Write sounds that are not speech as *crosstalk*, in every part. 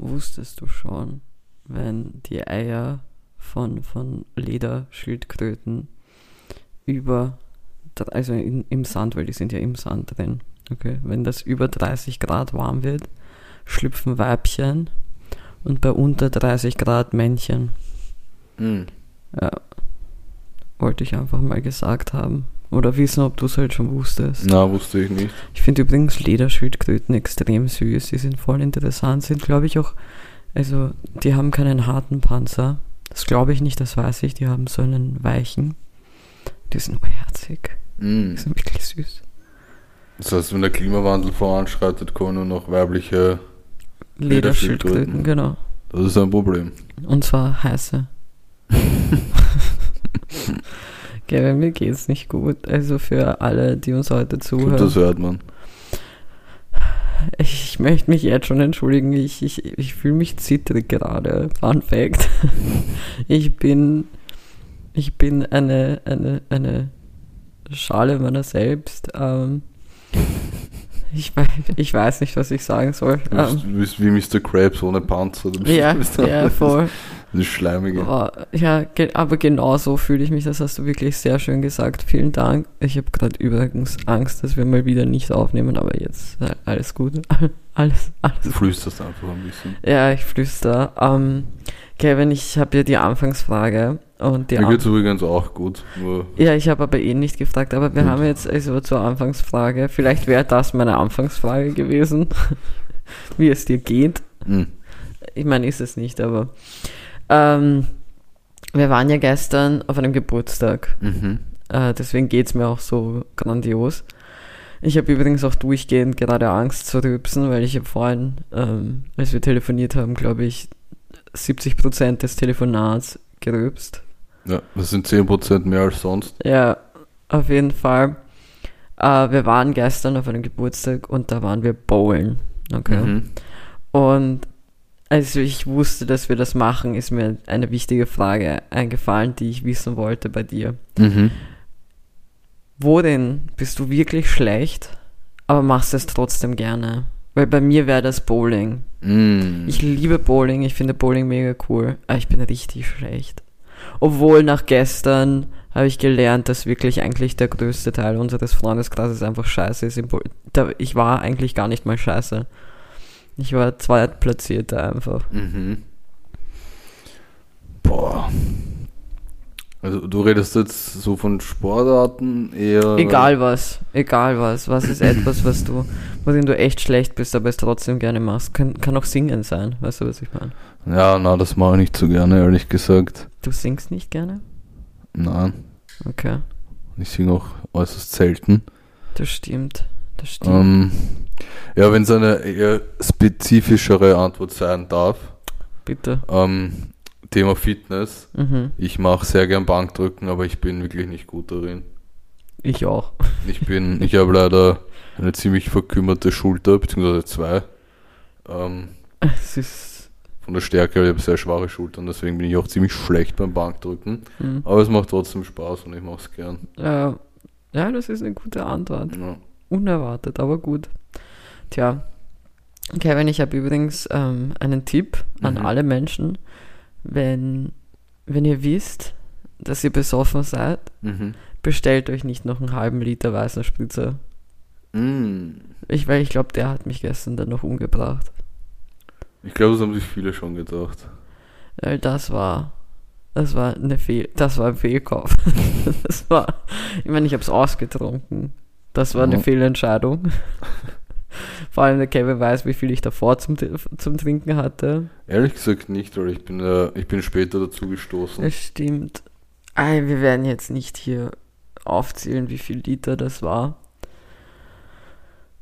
wusstest du schon, wenn die Eier von, von Lederschildkröten über, also in, im Sand, weil die sind ja im Sand drin, okay, wenn das über 30 Grad warm wird, schlüpfen Weibchen und bei unter 30 Grad Männchen. Hm. Ja. Wollte ich einfach mal gesagt haben. Oder wissen, ob du es halt schon wusstest. Na, wusste ich nicht. Ich finde übrigens Lederschildkröten extrem süß. Die sind voll interessant. Sind, glaube ich, auch. Also, die haben keinen harten Panzer. Das glaube ich nicht, das weiß ich. Die haben so einen weichen. Die sind herzig. Hm. Die sind wirklich süß. Das heißt, wenn der Klimawandel voranschreitet, kommen nur noch weibliche. Lederschildkröten, Lederschildkröten. genau. Das ist ein Problem. Und zwar heiße. *laughs* *laughs* Gell, mir geht's nicht gut. Also für alle, die uns heute Gut, zuhören. das hört man. Ich möchte mich jetzt schon entschuldigen. Ich, ich, ich fühle mich zittrig gerade. Fun Fact. *laughs* Ich bin, ich bin eine, eine, eine Schale meiner selbst. Ähm, ich, weiß, ich weiß nicht, was ich sagen soll. Du bist, Ähm, du bist wie Mr. Krabs ohne Panzer. Ja, *laughs* ja, voll. Das Schleimige. Oh, ja, aber genau so fühle ich mich. Das hast du wirklich sehr schön gesagt. Vielen Dank. Ich habe gerade übrigens Angst, dass wir mal wieder nicht aufnehmen, aber jetzt äh, alles gut. *laughs* Alles, alles Du flüsterst einfach ein bisschen. Ja, ich flüster. Ähm, Kevin, ich habe ja die Anfangsfrage und die Mir An geht's übrigens auch gut. Ja, ich habe aber eh nicht gefragt, aber wir Gut. haben jetzt also zur Anfangsfrage, vielleicht wäre das meine Anfangsfrage gewesen, *laughs* wie es dir geht. Hm. Ich meine, ist es nicht, aber ähm, wir waren ja gestern auf einem Geburtstag, Mhm. äh, deswegen geht's mir auch so grandios. Ich habe übrigens auch durchgehend gerade Angst zu rübsen, weil ich habe vorhin, ähm, als wir telefoniert haben, glaube ich, 70% des Telefonats gerübst. Ja, das sind 10% mehr als sonst. Ja, auf jeden Fall. Äh, wir waren gestern auf einem Geburtstag und da waren wir bowlen. Okay. Mhm. Und als ich wusste, dass wir das machen, ist mir eine wichtige Frage eingefallen, die ich wissen wollte bei dir. Mhm. Worin bist du wirklich schlecht, aber machst es trotzdem gerne? Weil bei mir wäre das Bowling. Mhm. Ich liebe Bowling, ich finde Bowling mega cool, aber ich bin richtig schlecht. Obwohl nach gestern habe ich gelernt, dass wirklich eigentlich der größte Teil unseres Freundeskreises einfach scheiße ist. ich war eigentlich gar nicht mal scheiße. Ich war zweitplatzierter einfach. Mhm. Boah. Also du redest jetzt so von Sportarten eher. Egal was, egal was. Was ist etwas, was du, worin du echt schlecht bist, aber es trotzdem gerne machst? Kann, kann auch singen sein, weißt du, was ich meine? Ja, na, das mache ich nicht so gerne, ehrlich gesagt. Du singst nicht gerne? Nein, Okay, ich singe auch äußerst selten. das stimmt. Das stimmt. Ähm, ja, wenn es eine eher spezifischere Antwort sein darf. Bitte. Ähm, Thema Fitness. Mhm. Ich mache sehr gern Bankdrücken, aber ich bin wirklich nicht gut darin. Ich auch. Ich bin, ich habe leider eine ziemlich verkümmerte Schulter, beziehungsweise zwei. Ähm, Es ist. von der Stärke, ich habe sehr schwache Schultern, deswegen bin ich auch ziemlich schlecht beim Bankdrücken. Hm. Aber es macht trotzdem Spaß und ich mache es gern. Äh, ja, das ist eine gute Antwort. Ja. Unerwartet, aber gut. Tja, Kevin, ich habe übrigens ähm, einen Tipp an Mhm. alle Menschen. Wenn, wenn ihr wisst, dass ihr besoffen seid, Mhm. bestellt euch nicht noch einen halben Liter weißen Spritzer. Mm. Ich, weil ich glaube, der hat mich gestern dann noch umgebracht. Ich glaube, das haben sich viele schon gedacht. Das war, das war eine Fehl, das war ein Fehlkauf. *laughs* das war, ich meine, ich habe es ausgetrunken. Das war eine Mhm. Fehlentscheidung. *laughs* Vor allem der Kevin weiß, wie viel ich davor zum, zum Trinken hatte. Ehrlich gesagt nicht, weil ich bin, äh, ich bin später dazu gestoßen. Das stimmt. Ei, wir werden jetzt nicht hier aufzählen, wie viel Liter das war.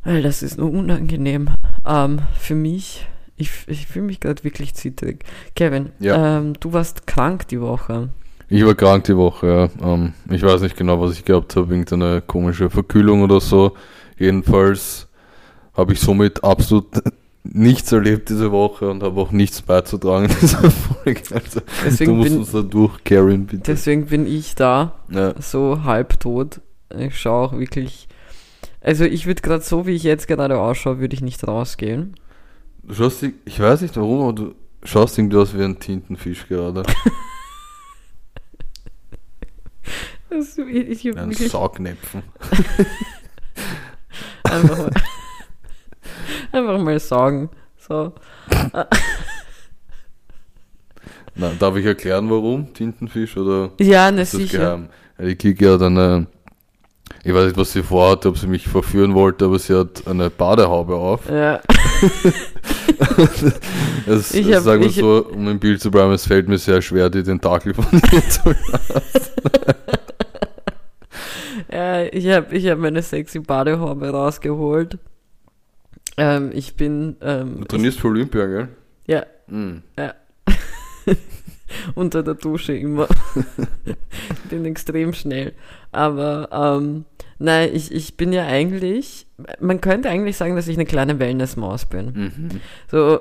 Weil das ist nur unangenehm. Ähm, für mich, ich, ich fühle mich gerade wirklich zittrig. Kevin, Ja. ähm, du warst krank die Woche. Ich war krank die Woche, ja. Ähm, ich weiß nicht genau, was ich gehabt habe, irgendeine komische Verkühlung oder so. Jedenfalls habe ich somit absolut *laughs* nichts erlebt diese Woche und habe auch nichts beizutragen in *laughs* dieser Folge. Also, Deswegen du musst bin- uns da durchcarryen, bitte. Deswegen bin ich da, ja. so halbtot. Ich schaue auch wirklich. Also ich würde gerade so, wie ich jetzt gerade ausschaue, würde ich nicht rausgehen. Du schaust dich, ich weiß nicht warum, aber du schaust irgendwie aus wie ein Tintenfisch gerade. *laughs* Das, ich, ich Ein Saugnäpfen. einfach, mal, einfach mal sagen. So. Na, darf ich erklären, warum Tintenfisch oder Ja, na ist das sicher. geheim? Die Kiki hat eine, ich weiß nicht, was sie vorhatte, ob sie mich verführen wollte, aber sie hat eine Badehaube auf. Ja. *laughs* Es, Ich es, hab- sagen wir so, um im Bild zu bleiben, es fällt mir sehr schwer, die Tentakel von *laughs* ihr zu *laughs* Ja, ich habe ich hab meine sexy Badehaube rausgeholt. Ähm, ich bin ähm, Du trainierst für Olympia, gell? Ja. Mhm. *laughs* unter der Dusche immer. *laughs* bin extrem schnell. Aber ähm, nein, ich, ich bin ja eigentlich, man könnte eigentlich sagen, dass ich eine kleine Wellnessmaus bin. Mhm. So,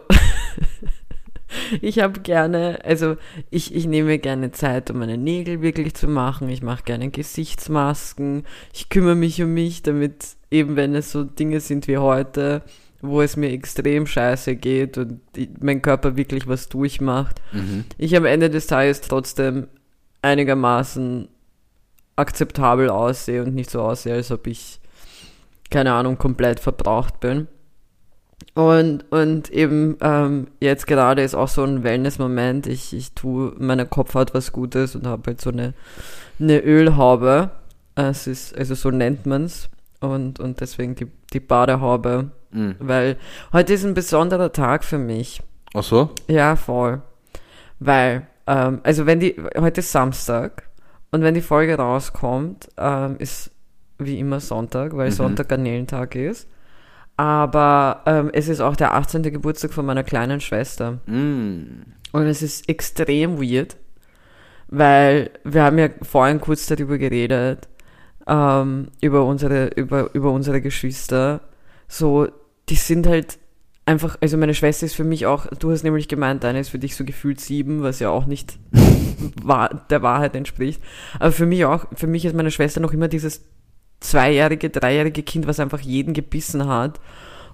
*laughs* ich habe gerne, also ich, ich nehme gerne Zeit, um meine Nägel wirklich zu machen. Ich mache gerne Gesichtsmasken. Ich kümmere mich um mich, damit eben wenn es so Dinge sind wie heute, wo es mir extrem scheiße geht und mein Körper wirklich was durchmacht, Mhm. ich am Ende des Tages trotzdem einigermaßen akzeptabel aussehe und nicht so aussehe, als ob ich, keine Ahnung, komplett verbraucht bin. Und, und eben ähm, jetzt gerade ist auch so ein Wellness-Moment. Ich, ich tue meiner Kopfhaut was Gutes und habe halt so eine, eine Ölhaube. Es ist, also so nennt man's Und, und deswegen die, die Badehaube. Mhm. Weil heute ist ein besonderer Tag für mich. Ach so? Ja, voll. Weil, ähm, also wenn die, heute ist Samstag und wenn die Folge rauskommt, ähm, ist wie immer Sonntag, weil Mhm. Sonntag Garnelentag ist. Aber ähm, es ist auch der 18. Geburtstag von meiner kleinen Schwester. Mhm. Und es ist extrem weird, weil wir haben ja vorhin kurz darüber geredet, ähm, über unsere, über, über unsere Geschwister. So, die sind halt einfach, also meine Schwester ist für mich auch, du hast nämlich gemeint, deine ist für dich so gefühlt sieben, was ja auch nicht *laughs* wahr, der Wahrheit entspricht. Aber für mich auch, für mich ist meine Schwester noch immer dieses zweijährige, dreijährige Kind, was einfach jeden gebissen hat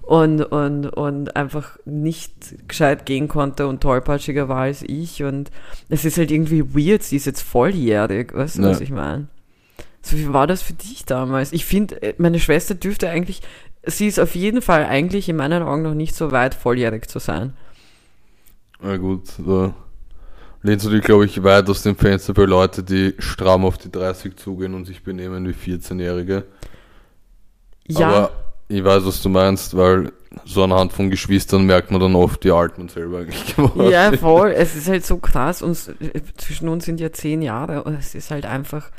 und, und, und einfach nicht gescheit gehen konnte und tollpatschiger war als ich. Und es ist halt irgendwie weird, sie ist jetzt volljährig, weißt du, Ja. was ich meine? So, wie war das für dich damals? Ich finde, äh, meine Schwester dürfte eigentlich, sie ist auf jeden Fall eigentlich in meinen Augen noch nicht so weit, volljährig zu sein. Na gut, da lehnst du dich, glaube ich, weit aus dem Fenster bei Leute, die stramm auf die 30 zugehen und sich benehmen wie 14-Jährige. Ja, Aber ich weiß, was du meinst, weil so anhand von Geschwistern merkt man dann oft, wie alt man selber eigentlich geworden ja, ist. voll. Es ist halt so krass. Uns, äh, zwischen uns sind ja zehn Jahre und es ist halt einfach,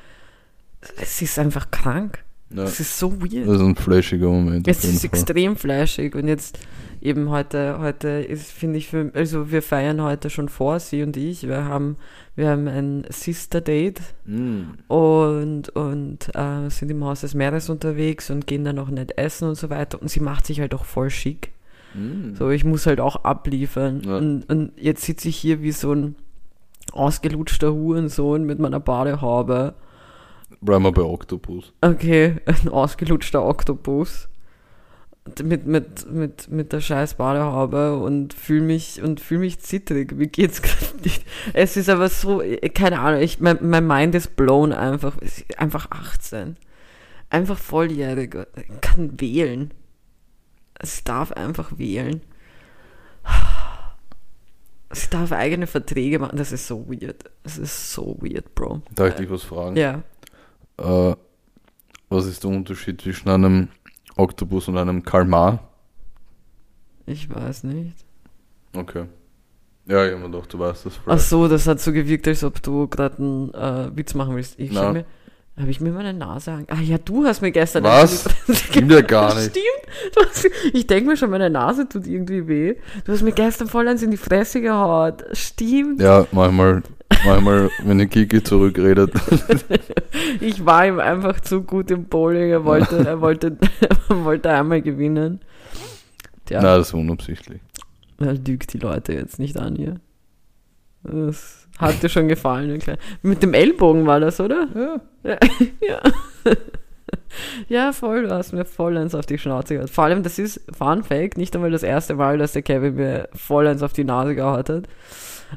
es ist einfach krank. Ja, Es ist so weird. das ist ein flashiger Moment. Es ist Fall. extrem flashig und jetzt eben heute, heute ist, finde ich, für, also wir feiern heute schon vor, sie und ich. Wir haben, wir haben ein Sister Date Mm. und, und äh, sind im Haus des Meeres unterwegs und gehen dann noch nicht essen und so weiter. Und sie macht sich halt auch voll schick. Mm. So, ich muss halt auch abliefern. Ja. Und, und jetzt sitze ich hier wie so ein ausgelutschter Hurensohn mit meiner Badehaube. Bleiben wir bei Octopus. Okay, *laughs* ein ausgelutschter Oktopus. Mit, mit, mit, mit der scheiß Badehaube und fühle mich, und fühl mich zittrig. Mir geht's *laughs* gerade nicht. Es ist aber so, äh, keine Ahnung, ich, mein, mein Mind ist blown einfach. Ist Einfach 18. Einfach volljährig. Kann wählen. Es darf einfach wählen. Es darf eigene Verträge machen. Das ist so weird. Es ist so weird, Bro. Darf ich dich was fragen? Ja. Äh, was ist der Unterschied zwischen einem Oktopus und einem Kalmar? Ich weiß nicht. Okay. Ja, ich hab mir gedacht, du weißt das Ach vielleicht. so, das hat so gewirkt, als ob du gerade einen äh, Witz machen willst. Ich Na. schau mir, habe ich mir meine Nase an. Ah ja, du hast mir gestern. Was? *laughs* Stimmt ja gar nicht. Stimmt. Hast, ich denke mir schon, meine Nase tut irgendwie weh. Du hast mir gestern voll eins in die Fresse gehauen. Stimmt. Ja, manchmal, manchmal, wenn die Kiki zurückredet. *laughs* Ich war ihm einfach zu gut im Bowling. Er wollte, er wollte, er wollte einmal gewinnen. Tja, Nein, das ist unabsichtlich. er lügt die Leute jetzt nicht an hier. Das hat dir schon gefallen. Mit dem Ellbogen war das, oder? Ja. Ja. *laughs* ja. Voll, du hast mir vollends auf die Schnauze gehauen. Vor allem, das ist Fun Fact, nicht einmal das erste Mal, dass der Kevin mir vollends auf die Nase gehauen hat.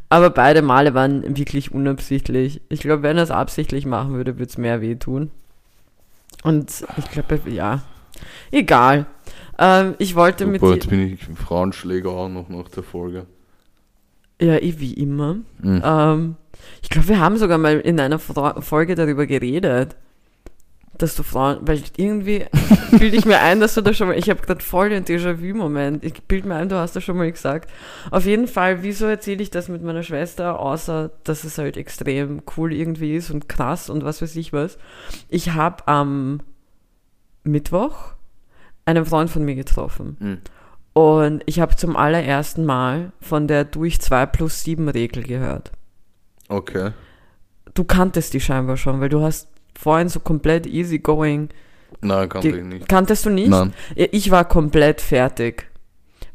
Aber beide Male waren wirklich unabsichtlich. Ich glaube, wenn er es absichtlich machen würde, würde es mehr wehtun. Und ich glaube, ja, egal. Ähm, ich wollte mit Super, dir, jetzt bin ich Frauenschläger auch noch nach der Folge. ja, eh wie immer. Mhm. Ähm, ich glaube, wir haben sogar mal in einer Folge darüber geredet, dass du Frauen, weil irgendwie *laughs* bilde ich mir ein, dass du da schon mal, ich habe gerade voll den Déjà-vu-Moment. Ich bilde mir ein, du hast das schon mal gesagt. Auf jeden Fall, wieso erzähle ich das mit meiner Schwester, außer dass es halt extrem cool irgendwie ist und krass und was weiß ich was. Ich habe am Mittwoch einen Freund von mir getroffen. Mhm. Und ich habe zum allerersten Mal von der durch 2 plus 7 Regel gehört. Okay. Du kanntest die scheinbar schon, weil du hast vorhin so komplett easy going. Nein, kannte ich nicht. Kanntest du nicht? Nein. Ja, Ich war komplett fertig.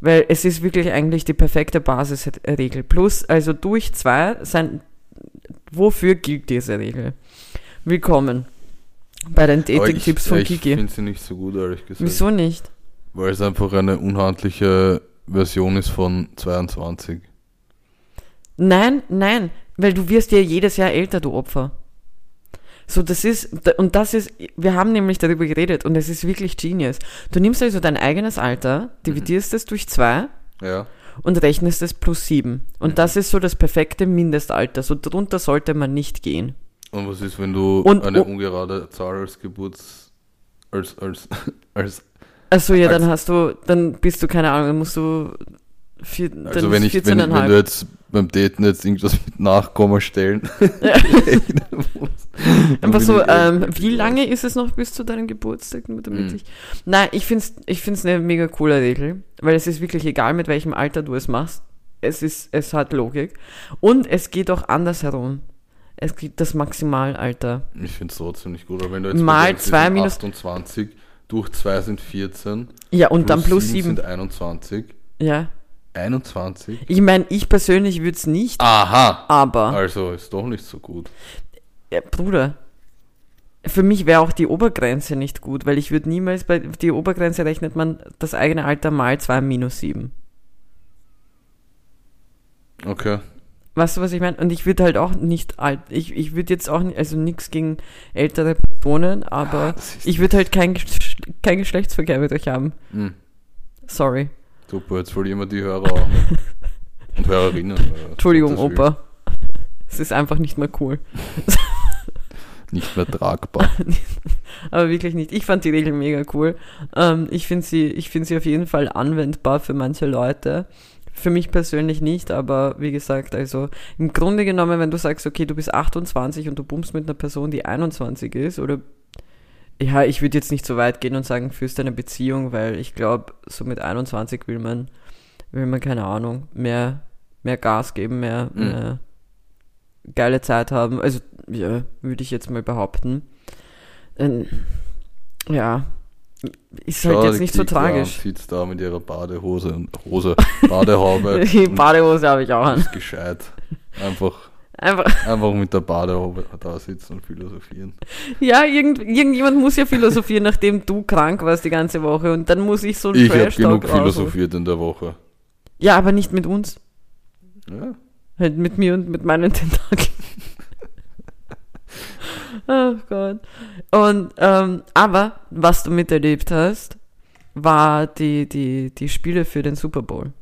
Weil es ist wirklich eigentlich die perfekte Basisregel. Plus, also durch zwei sein, wofür gilt diese Regel? Willkommen bei den ich, Dating-Tipps von ich Kiki. finde sie nicht so gut, ehrlich gesagt. Wieso nicht? Weil es einfach eine unhandliche Version ist von 22. Nein, nein, weil du wirst ja jedes Jahr älter, du Opfer. So, das ist, und das ist, wir haben nämlich darüber geredet und es ist wirklich genius. Du nimmst also dein eigenes Alter, dividierst es durch zwei Ja. und rechnest es plus sieben. Und das ist so das perfekte Mindestalter. So drunter sollte man nicht gehen. Und was ist, wenn du Und- eine oh- ungerade Zahl als Geburts... als, als, *laughs* als Also ja, dann Als- hast du, dann bist du, keine Ahnung, dann musst du vier, Also wenn ich, wenn, 14,5. wenn du jetzt beim Daten jetzt irgendwas mit Nachkommastellen *laughs* Ja. *laughs* rechnen musst, dann Einfach so, ähm, wie lange ist es noch bis zu deinem Geburtstag? Damit Mhm. ich, nein, ich find's, ich find's eine mega coole Regel, weil es ist wirklich egal, mit welchem Alter du es machst. Es ist, es hat Logik. Und es geht auch andersherum. Es gibt das Maximalalter. Ich finde es trotzdem nicht gut. Aber wenn du jetzt Mal bedenkst, wir zwei sind minus- 28, durch 2 sind 14, Ja, und dann plus sieben sieben. sind 21. Ja. 21? Ich meine, ich persönlich würde es nicht, Aha! aber, Also ist doch nicht so gut. ja, Bruder, für mich wäre auch die Obergrenze nicht gut, weil ich würde niemals bei, die Obergrenze rechnet man das eigene Alter mal 2 minus 7. Okay. Weißt du, was ich meine? Und ich würde halt auch nicht alt, ich, ich würde jetzt auch, nicht, also nichts gegen ältere Personen, aber Ah, ich würde halt kein, Gesch- kein Geschlechtsverkehr mit euch haben. Hm. Sorry. Super, jetzt verlieren wir die Hörer. *laughs* Und Hörerinnen. Entschuldigung. Opa. Es ist einfach nicht mehr cool. *laughs* Nicht mehr tragbar. *laughs* Aber wirklich nicht. Ich fand die Regel mega cool. Ähm, ich finde sie, ich finde sie auf jeden Fall anwendbar für manche Leute. Für mich persönlich nicht, aber wie gesagt, also im Grunde genommen, wenn du sagst, okay, du bist 28 und du bummst mit einer Person, die 21 ist, oder ja, ich würde jetzt nicht so weit gehen und sagen, führst eine Beziehung, weil ich glaube, so mit 21 will man, will man, keine Ahnung, mehr, mehr Gas geben, mehr, Mhm. mehr geile Zeit haben. Also, ja, würde ich jetzt mal behaupten. Ähm, ja, ist halt Schau, jetzt nicht so tragisch. sitzt da mit ihrer Badehose und Hose, Badehaube. *laughs* Die Badehose habe ich auch an. ist gescheit. Einfach, Einfach, einfach mit der Badehaube da sitzen und philosophieren. ja, irgend, irgendjemand muss ja philosophieren, nachdem du krank warst die ganze Woche und dann muss ich so einen Ich habe genug philosophiert in der Woche. Ja, aber nicht mit uns. Ja. Halt mit mir und mit meinen Tentakeln. oh Gott. Und, ähm, aber, was du miterlebt hast, war die, die, die Spiele für den Super Bowl.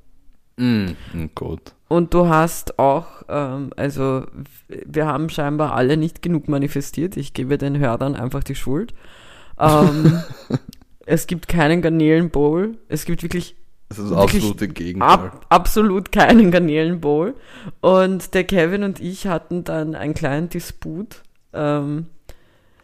Mm, oh Gott. Und du hast auch, ähm, also wir haben scheinbar alle nicht genug manifestiert. Ich gebe den Hörern einfach die Schuld. Ähm, *laughs* es gibt keinen Garnelen Bowl. Es gibt wirklich Das ist Wirklich absolute Gegenteil. ab, absolut keinen Garnelen Bowl. Und der Kevin und ich hatten dann einen kleinen Disput. Ähm,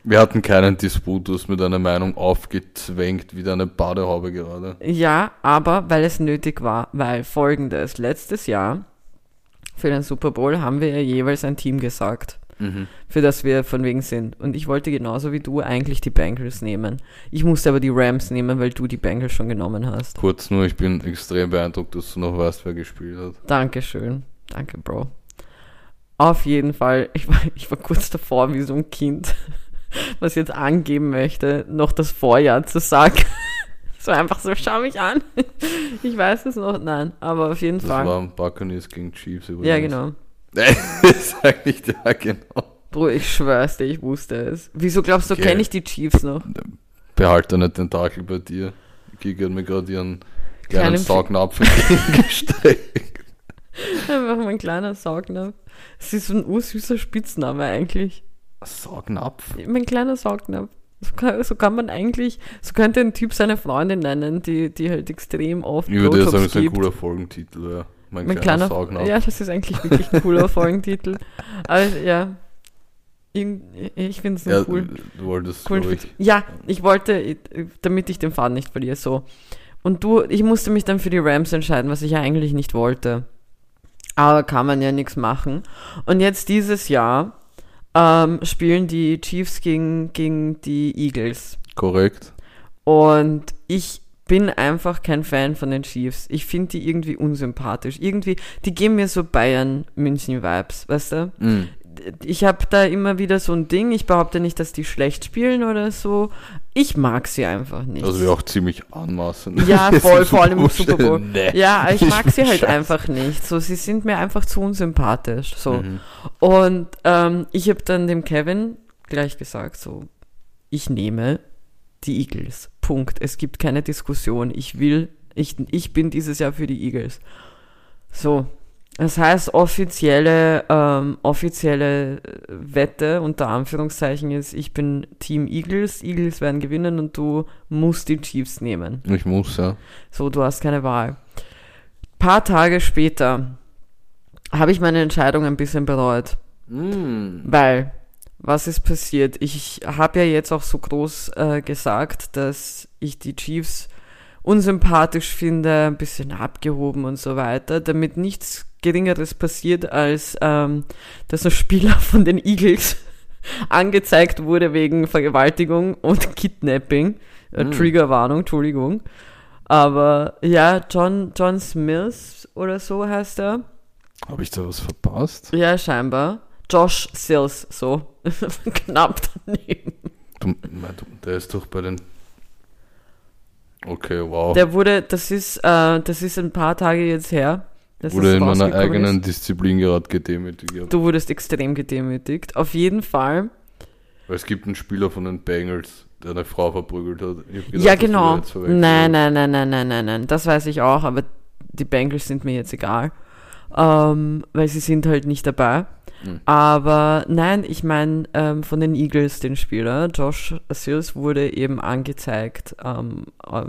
Wir hatten keinen Disput, du hast mit einer Meinung aufgezwängt wie deine Badehaube gerade. ja, aber weil es nötig war, weil folgendes, letztes Jahr für den Super Bowl haben wir ja jeweils ein Team gesagt. Mhm. für das wir von wegen sind. Und ich wollte genauso wie du eigentlich die Bengals nehmen. Ich musste aber die Rams nehmen, weil du die Bengals schon genommen hast. Kurz nur, ich bin extrem beeindruckt, dass du noch weißt, wer gespielt hat. Dankeschön. Danke, Bro. Auf jeden Fall, *laughs* ich war, ich war kurz davor wie so ein Kind. *laughs* was jetzt angeben möchte, noch das Vorjahr zu sagen. *laughs* So einfach so, schau mich an. *laughs* Ich weiß es noch, nein, aber auf jeden Das Fall. waren Buccaneers gegen Chiefs übrigens. Ja, genau. *laughs* Sag nicht, ja, genau. Bro, ich schwör's dir, ich wusste es. Wieso glaubst du, Okay. kenne ich die Chiefs noch? Behalte nicht den Tentakel bei dir. Gigi hat mir gerade ihren kleinen Fi- Saugnapf *laughs* entgegengestreckt. Einfach mein kleiner Saugnapf. Es ist so ein ursüßer Spitzname eigentlich. Saugnapf? Mein kleiner Saugnapf. So kann, so kann man eigentlich, so könnte ein Typ seine Freundin nennen, die, die halt extrem oft Ich würde ja sagen, das ist ein cooler Folgentitel, ja. Mein, Mein kleiner, kleiner, ja, das ist eigentlich wirklich ein cooler *laughs* Folgentitel. Aber ja, ich finde es Ja, cool. du wolltest, glaube ich. Ja, ich wollte, damit ich den Faden nicht verliere, so. Und du, ich musste mich dann für die Rams entscheiden, was ich ja eigentlich nicht wollte. Aber kann man ja nichts machen. Und jetzt dieses Jahr ähm, spielen die Chiefs gegen, gegen die Eagles. Korrekt. Und ich bin einfach kein Fan von den Chiefs. Ich finde die irgendwie unsympathisch. Irgendwie, die geben mir so Bayern-München-Vibes, weißt du? Mhm. Ich habe da immer wieder so ein Ding. Ich behaupte nicht, dass die schlecht spielen oder so. Ich mag sie einfach nicht. Also wir auch ziemlich anmaßend. ja, *laughs* voll, vor allem im Super Bowl. Nee. Ja, ich mag sie halt Scheiße. einfach nicht. So, sie sind mir einfach zu unsympathisch. So. Mhm. Und ähm, ich habe dann dem Kevin gleich gesagt, so, ich nehme die Eagles. Punkt. Es gibt keine Diskussion. Ich will, ich, ich bin dieses Jahr für die Eagles. So. Das heißt, offizielle, ähm, offizielle Wette unter Anführungszeichen ist, ich bin Team Eagles, Eagles werden gewinnen und du musst die Chiefs nehmen. Ich muss, ja. So, du hast keine Wahl. Paar Tage später habe ich meine Entscheidung ein bisschen bereut. Mhm. Weil, was ist passiert? Ich habe ja jetzt auch so groß äh, gesagt, dass ich die Chiefs unsympathisch finde, ein bisschen abgehoben und so weiter, damit nichts Geringeres passiert, als ähm, dass ein Spieler *laughs* von den Eagles *laughs* angezeigt wurde wegen Vergewaltigung und *laughs* Kidnapping. Äh, Hm. Triggerwarnung, Entschuldigung. Aber ja, John, John Smith oder so heißt er. Habe ich da was verpasst? Ja, scheinbar. Josh Sills, so. Knapp daneben. Du, der ist doch bei den. Okay, wow. Der wurde, das ist, äh, das ist ein paar Tage jetzt her. Dass Wurde in meiner eigenen Ist. Disziplin gerade gedemütigt. Ja. Du wurdest extrem gedemütigt. Auf jeden Fall. Weil es gibt einen Spieler von den Bengals, der eine Frau verprügelt hat. Gedacht, ja, das genau. Nein, nein, nein, nein, nein, nein, nein. Das weiß ich auch, aber die Bengals sind mir jetzt egal. Ähm, weil sie sind halt nicht dabei. Hm. Aber nein, ich meine ähm, von den Eagles, den Spieler, Josh Sills, wurde eben angezeigt ähm, äh,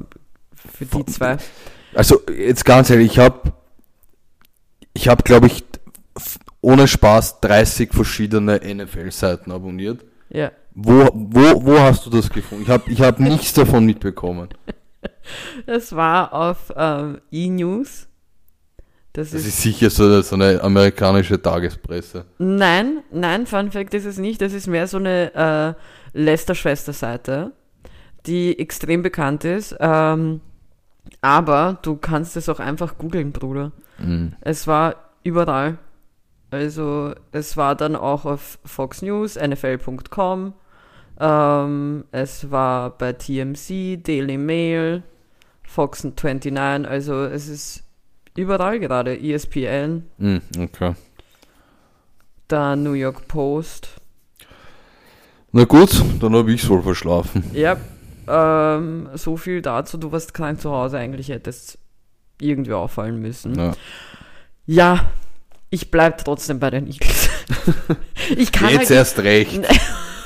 für die Von- zwei. Also, jetzt ganz ehrlich, ich habe, ich habe, glaube ich, ohne Spaß 30 verschiedene NFL-Seiten abonniert. Ja. Wo, wo, wo hast du das gefunden? Ich habe ich hab nichts davon mitbekommen. *laughs* Das war auf ähm, E-News. Das, Das ist, ist sicher so, so eine amerikanische Tagespresse. nein, nein, Fun Fact ist es nicht. Das ist mehr so eine äh, Lester-Schwester-Seite, die extrem bekannt ist. Ähm, aber du kannst es auch einfach googeln, Bruder. Mhm. Es war überall. Also es war dann auch auf Fox News, NFL.com. Ähm, es war bei TMC, Daily Mail, Fox 29. Also es ist überall gerade. ESPN, Mhm, okay. da New York Post. Na gut, dann habe ich es wohl verschlafen. Ja, ähm, so viel dazu. Du warst krank zu Hause. Eigentlich hättest irgendwie auffallen müssen. Ja. Ja, ich bleib trotzdem bei den Eagles. *laughs* ich kann Jetzt halt erst recht.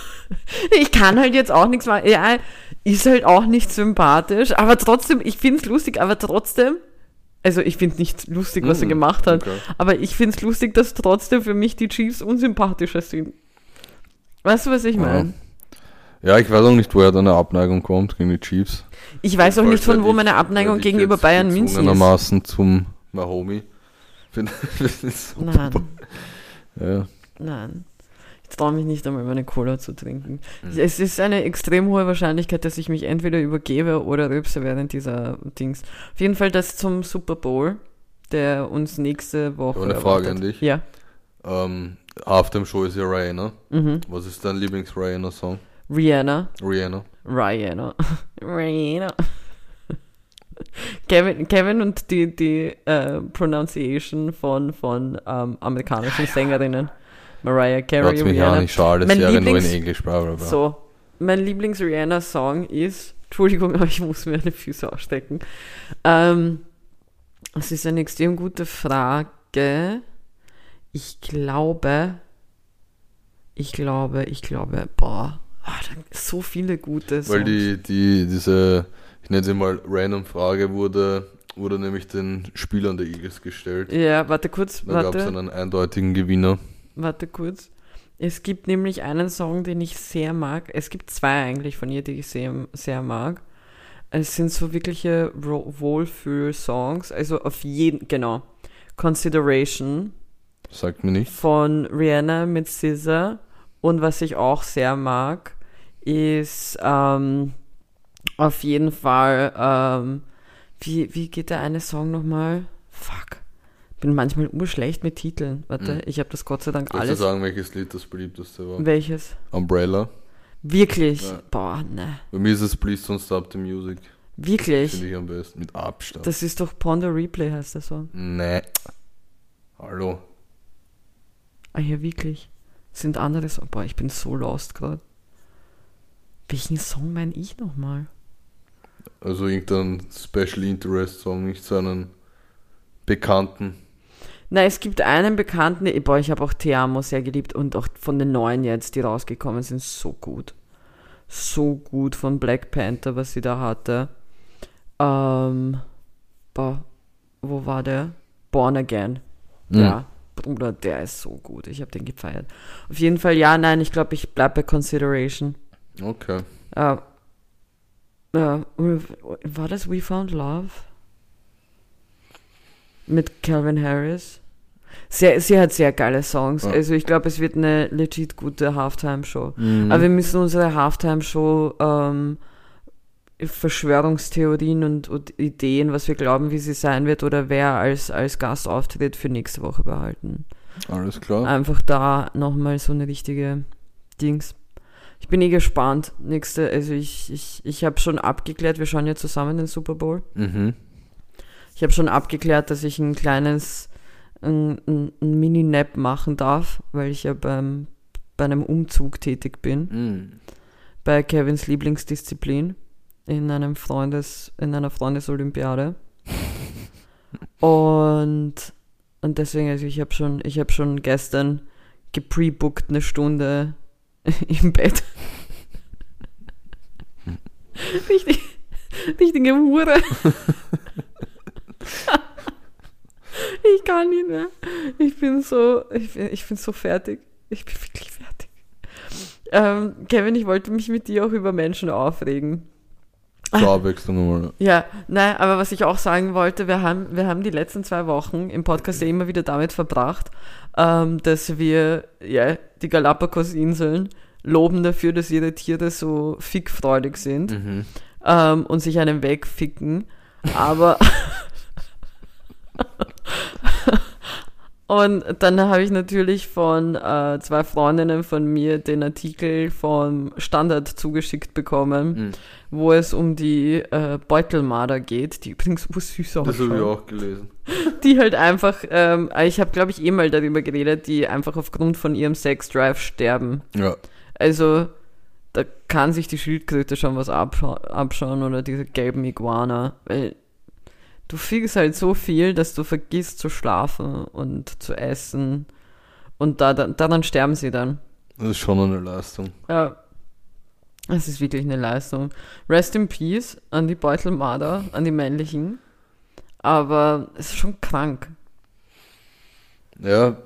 *laughs* ich kann halt jetzt auch nichts machen. Ja, ist halt auch nicht sympathisch, aber trotzdem, ich find's lustig, aber trotzdem, also ich find nicht lustig, was er Mhm, gemacht hat, okay. aber ich find's lustig, dass trotzdem für mich die Chiefs unsympathischer sind. Weißt du, was ich meine? Ja, ich weiß auch nicht, woher deine Abneigung kommt gegen die Chiefs. Ich weiß auch nicht, von wo meine Abneigung gegenüber Bayern München ist. zum Mahomi. *laughs* Nein, Ja. nein. Ich traue mich nicht einmal meine Cola zu trinken. Mhm. Es ist eine extrem hohe Wahrscheinlichkeit, dass ich mich entweder übergebe oder rülpse während dieser Dings. Auf jeden Fall das zum Super Bowl, der uns nächste Woche. Eine Frage an dich. Ja. Ähm, Halftime Show ist ja Rihanna. Mhm. Was ist dein Lieblings-Rihanna-Song? Rihanna. Rihanna. Rihanna. *laughs* Rihanna. Kevin, Kevin und die, die äh, Pronunciation von, von ähm, amerikanischen Sängerinnen. Mariah Carey, Lass mich Rihanna. an, ich schaue alles Mein Jahre nur in Englisch. Bla, bla, bla. So, mein Lieblings-Rihanna-Song ist, Entschuldigung, *laughs* aber ich muss mir eine Füße ausstecken. Ähm, es ist eine extrem gute Frage. Ich glaube, ich glaube, ich glaube, boah, da- so viele gute Songs. Weil die, die, diese, ich nenne sie mal random Frage, wurde, wurde nämlich den Spielern der Eagles gestellt. ja, warte kurz, Da gab es einen eindeutigen Gewinner. warte kurz. Es gibt nämlich einen Song, den ich sehr mag. Es gibt zwei eigentlich von ihr, die ich sehr, sehr mag. Es sind so wirkliche Wohlfühl-Songs. Also auf jeden, genau. Consideration Sagt mir nichts. von Rihanna mit SZA. Und was ich auch sehr mag, ist ähm, auf jeden Fall, ähm, wie, wie geht der eine Song nochmal? Fuck. Bin manchmal urschlecht mit Titeln. Warte, Mhm. ich habe das Gott sei Dank Kannst du alles. sagen, welches Lied das beliebteste war? Welches? Umbrella. Wirklich? Ja. Boah, ne. Bei mir ist es Please Don't Stop the Music. Wirklich? Finde ich am besten. Mit Abstand. Das ist doch Ponder Replay, heißt der Song. nee. Hallo. Ah ja, wirklich. Sind andere Songs. Boah, ich bin so lost gerade. Welchen Song meine ich nochmal? Also irgendein Special Interest Song, nicht so einen bekannten. Na, es gibt einen bekannten, boah, ich habe auch Te Amo sehr geliebt und auch von den neuen jetzt, die rausgekommen sind, so gut. So gut von Black Panther, was sie da hatte. Ähm, boah, wo war der? Born Again. Mhm. Ja, Bruder, der ist so gut. Ich habe den gefeiert. Auf jeden Fall, ja, nein, ich glaube, ich bleibe bei Consideration. Okay. Ja. Ja, war das We Found Love? Mit Calvin Harris? Sehr, sie hat sehr geile Songs. Ja. Also ich glaube, es wird eine legit gute Halftime-Show. Mhm. Aber wir müssen unsere Halftime-Show ähm, Verschwörungstheorien und, und Ideen, was wir glauben, wie sie sein wird oder wer als, als Gast auftritt, für nächste Woche behalten. Alles klar. Einfach da nochmal so eine richtige Dings. Ich bin eh gespannt. Nächste, also ich, ich, ich habe schon abgeklärt, wir schauen ja zusammen den Super Bowl. Mhm. Ich habe schon abgeklärt, dass ich ein kleines, ein, ein, ein Mini-Nap machen darf, weil ich ja beim, bei einem Umzug tätig bin. Mhm. Bei Kevins Lieblingsdisziplin in einem Freundes, in einer Freundesolympiade. *laughs* und, und deswegen, also ich habe schon, ich habe schon gestern geprebuckt eine Stunde *laughs* im Bett. *laughs* Richtig, richtige Hure. ich kann nicht mehr. Ich bin so, ich bin, ich bin so fertig. Ich bin wirklich fertig. Ähm, Kevin, ich wollte mich mit dir auch über Menschen aufregen. Zur Abwechslung mal. Ja, nein, aber was ich auch sagen wollte, wir haben, wir haben die letzten zwei Wochen im Podcast ja immer wieder damit verbracht, ähm, dass wir ja, die Galapagos-Inseln loben dafür, dass ihre Tiere so fickfreudig sind Mhm. ähm, und sich einen wegficken. Aber. *laughs* und dann habe ich natürlich von äh, zwei Freundinnen von mir den Artikel vom Standard zugeschickt bekommen, Mhm. wo es um die äh, Beutelmarder geht, die übrigens ursüß Das habe ich ausschauen. auch gelesen. *laughs* Die halt einfach, ähm, ich habe glaube ich eh mal darüber geredet, die einfach aufgrund von ihrem Sexdrive sterben. Ja. Also, da kann sich die Schildkröte schon was abscha abschauen oder diese gelben Iguana, weil du fickst halt so viel, dass du vergisst zu schlafen und zu essen und da, da, daran sterben sie dann. Das ist schon eine Leistung. Ja, es ist wirklich eine Leistung. Rest in Peace an die Beutelmarder, an die männlichen, aber es ist schon krank. Ja.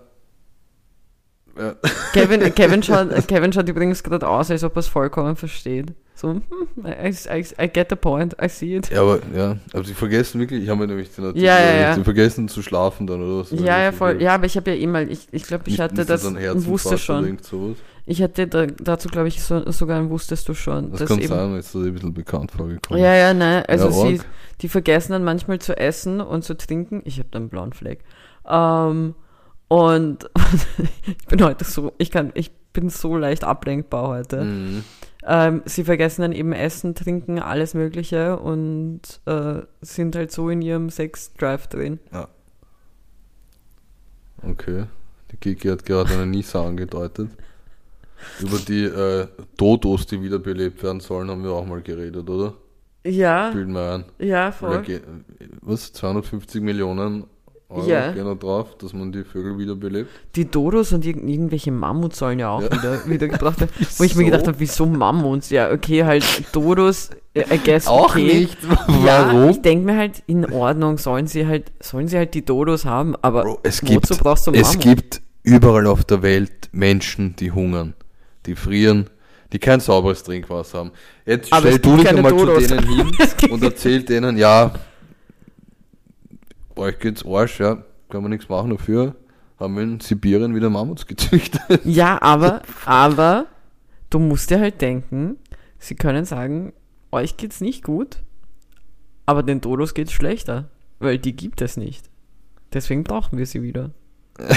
ja. Kevin, Kevin, schaut, Kevin schaut übrigens gerade aus, als ob er es vollkommen versteht. So, hm, I, I, I get the point, I see it. Ja, aber ja, aber sie vergessen wirklich, ich habe mir nämlich den Artikel, Ja, ja, ja. sie vergessen zu schlafen dann oder was? Ja, ja, voll. Ja, aber ich habe ja eh mal, ich, ich glaube, ich hatte das, wusste schon. Ich hatte da, dazu, glaube ich, so, sogar ein Wusstest du schon. Das kann eben- sein, jetzt ist das ein bisschen bekannt vorgekommen. Ja, ja, nein, also sie, die vergessen dann manchmal zu essen und zu trinken. Ich habe da einen blauen Fleck. Ähm, und *laughs* ich bin heute so, ich kann, ich bin so leicht ablenkbar heute. Mhm. Ähm, sie vergessen dann eben Essen, Trinken, alles Mögliche und äh, sind halt so in ihrem Sex-Drive drin. Okay. Die Kiki hat gerade eine Nisa angedeutet. *laughs* Über die äh, Dodos, die wiederbelebt werden sollen, haben wir auch mal geredet, oder? Ja, Bilden wir ein. ja, voll. ge- was? 250 Millionen Euro Ja. da drauf, dass man die Vögel wiederbelebt? Die Dodos und irg irgendwelche Mammuts sollen ja auch Ja. wieder, *laughs* wieder gebracht werden. Wo ich mir gedacht habe, wieso Mammuts? Ja, okay, halt Dodos, äh, I guess okay. *laughs* Ja, Warum? ich denke mir halt, in Ordnung, sollen sie halt, sollen sie halt die Dodos haben, aber Bro, es wozu gibt, brauchst du es Mammut? gibt überall auf der Welt Menschen, die hungern, die frieren, die kein sauberes Trinkwasser haben. Jetzt Aber stell es du dich einmal Dodos. zu denen hin *laughs* Es und erzähl denen, ja, euch geht's Arsch, ja, kann man nichts machen dafür. Haben wir in Sibirien wieder Mammuts gezüchtet. *laughs* Ja, aber, *laughs* aber, du musst dir halt denken, sie können sagen, euch geht's nicht gut, aber den Dodos geht's schlechter, weil die gibt es nicht. Deswegen brauchen wir sie wieder. *laughs*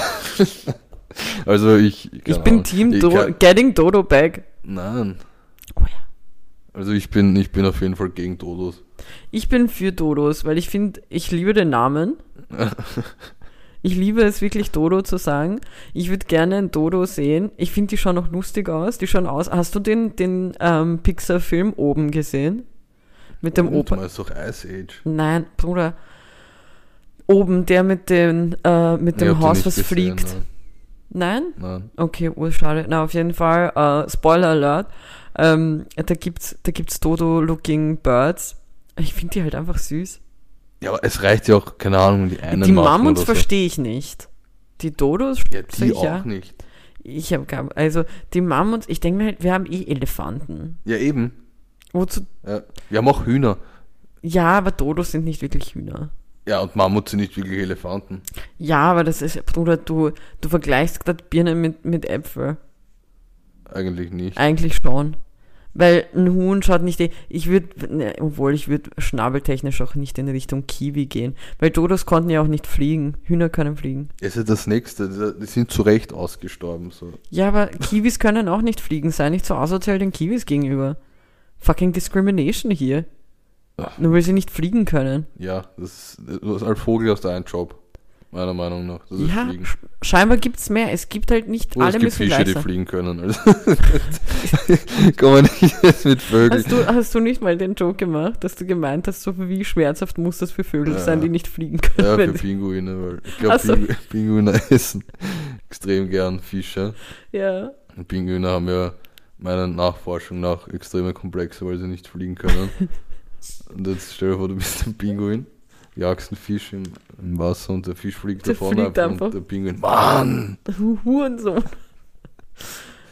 Also ich. Ich bin Ahnung. Team Do Getting Dodo Back. Nein. Oh ja. Also ich bin, ich bin auf jeden Fall gegen Dodos. Ich bin für Dodos, weil ich finde, ich liebe den Namen. *laughs* Ich liebe es wirklich, Dodo zu sagen. Ich würde gerne ein Dodo sehen. Ich finde, die schauen noch lustig aus. Die schauen aus. Hast du den, den ähm, Pixar-Film oben gesehen? Mit dem Opa. Du meinst doch Ice Age. Nein, Bruder. Oben, der mit, den, äh, mit dem Haus, was gesehen, fliegt. Nein. Nein? nein. Okay, urschade. Na, auf jeden Fall, äh, Spoiler Alert. Ähm, da gibt's, da gibt's Dodo-looking Birds. Ich finde die halt einfach süß. Ja, aber es reicht ja auch, keine Ahnung, die einen die Mammuts so. verstehe ich nicht. Die Dodos, Ja, die auch nicht. Ich habe gar, also die Mammuts, ich denke mir halt, wir haben eh Elefanten. Ja, eben. Wozu? Ja. Wir haben auch Hühner. Ja, aber Dodos sind nicht wirklich Hühner. Ja, und Mammuts sind nicht wirklich Elefanten. Ja, aber das ist, Bruder, du, du vergleichst gerade Birnen mit, mit Äpfel. Eigentlich nicht. Eigentlich schon. Weil ein Huhn schaut nicht, ich würde, ne, obwohl ich würde schnabeltechnisch auch nicht in Richtung Kiwi gehen. Weil Dodos konnten ja auch nicht fliegen. Hühner können fliegen. Es ist das nächste. Die die sind zu Recht ausgestorben. So. Ja, aber *laughs* Kiwis können auch nicht fliegen. Sei nicht so asozial den Kiwis gegenüber. Fucking Discrimination hier. Nur weil sie nicht fliegen können. Ja, das ist, du hast als Vogel hast du einen Job. Meiner Meinung nach. Das ist Ja, Fliegen. sch scheinbar gibt's mehr. Es gibt halt nicht Oder alle es gibt müssen Fische, gleich die fliegen können. Also Kann man nicht jetzt mit Vögeln. Hast du, hast du nicht mal den Joke gemacht, dass du gemeint hast, so wie schmerzhaft muss das für Vögel Ja. sein, die nicht fliegen können? Ja, für Pinguine, weil ich glaube, so. Pingu Pinguine *laughs* essen extrem gern Fische. ja. Und Pinguine haben ja meiner Nachforschung nach extreme Komplexe, weil sie nicht fliegen können. *laughs* und jetzt stell dir vor, du bist ein Pinguin, jagst einen Fisch im, im Wasser und der Fisch fliegt Der da vorne fliegt ab einfach. und der Pinguin, Mann! Hurensohn.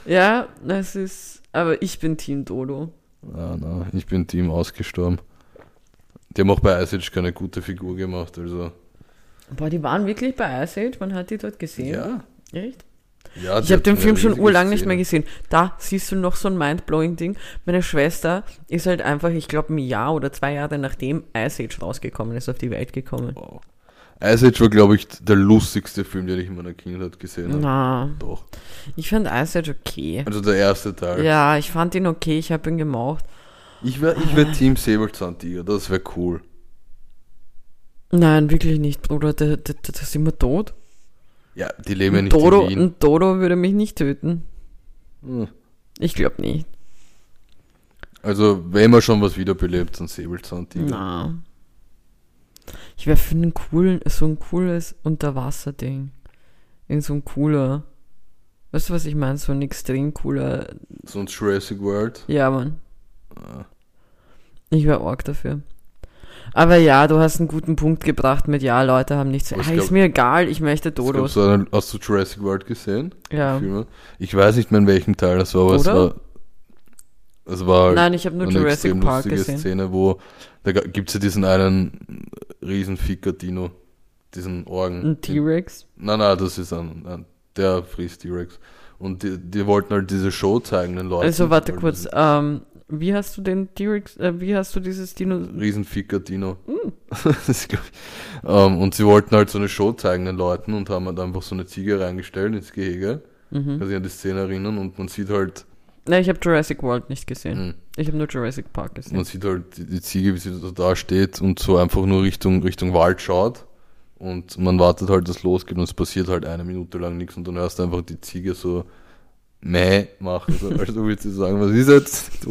Ja, das ist. Aber ich bin Team Dodo. Ah, na, ich bin Team ausgestorben. Die haben auch bei Ice Age keine gute Figur gemacht, also. Boah, die waren wirklich bei Ice Age. Man hat die dort gesehen. Ja. Echt? Ja Ich habe den Film schon urlang nicht mehr gesehen. Da siehst du noch so ein mindblowing Ding. Meine Schwester ist halt einfach, ich glaube, ein Jahr oder zwei Jahre nachdem Ice Age rausgekommen ist, auf die Welt gekommen. Wow. Ice Age war, glaube ich, der lustigste Film, den ich in meiner Kindheit gesehen habe. Na, Doch. ich fand Ice Age okay. Also der erste Teil. Ja, ich fand ihn okay, ich habe ihn gemocht. Ich wäre ich wär Team Säbelzahntiger, das wäre cool. Nein, wirklich nicht, Bruder. Da, da, da sind wir tot. Ja, die leben ja nicht Dodo, in Wien. ein Dodo würde mich nicht töten. Hm. Ich glaube nicht. Also, wenn man schon was wiederbelebt, dann Säbelzahntiger. Na. Ich wäre für einen coolen, so ein cooles Unterwasserding. In so ein cooler. Weißt du, was ich meine? So ein extrem cooler. So ein Jurassic World. Ja, Mann. Ah. Ich wäre arg dafür. Aber ja, du hast einen guten Punkt gebracht mit ja, Leute haben nichts. Es Ah, gab- ist mir egal, ich möchte Es Dodos. so einen, hast du Jurassic World gesehen? Ja. Ich weiß nicht mehr in welchem Teil das war, aber es Oder? war. Es war halt Nein, ich habe nur eine Jurassic extrem Park lustige gesehen. Szene, wo da gibt es ja diesen einen Riesenficker-Dino, diesen Orgen. Ein T-Rex. Nein, nein, das ist ein, ein der frisst T-Rex. Und die, die wollten halt diese Show zeigen den Leuten. Also warte kurz, ähm, wie hast du den T-Rex, äh, wie hast du dieses Dino? *laughs* ist ein Riesenficker-Dino. Mm. Das glaub ich- ähm, und sie wollten halt so eine Show zeigen den Leuten und haben halt einfach so eine Ziege reingestellt ins Gehege. Mhm. Kann sich an die Szene erinnern und man sieht halt, Nein, ich habe Jurassic World nicht gesehen. mh, Ich habe nur Jurassic Park gesehen. man sieht halt die, die Ziege, wie sie so da steht und so einfach nur Richtung, Richtung Wald schaut. Und man wartet halt, dass es losgeht und es passiert halt eine Minute lang nichts und dann hörst du einfach die Ziege so Mäh machen. Also, also willst du sagen, was ist jetzt?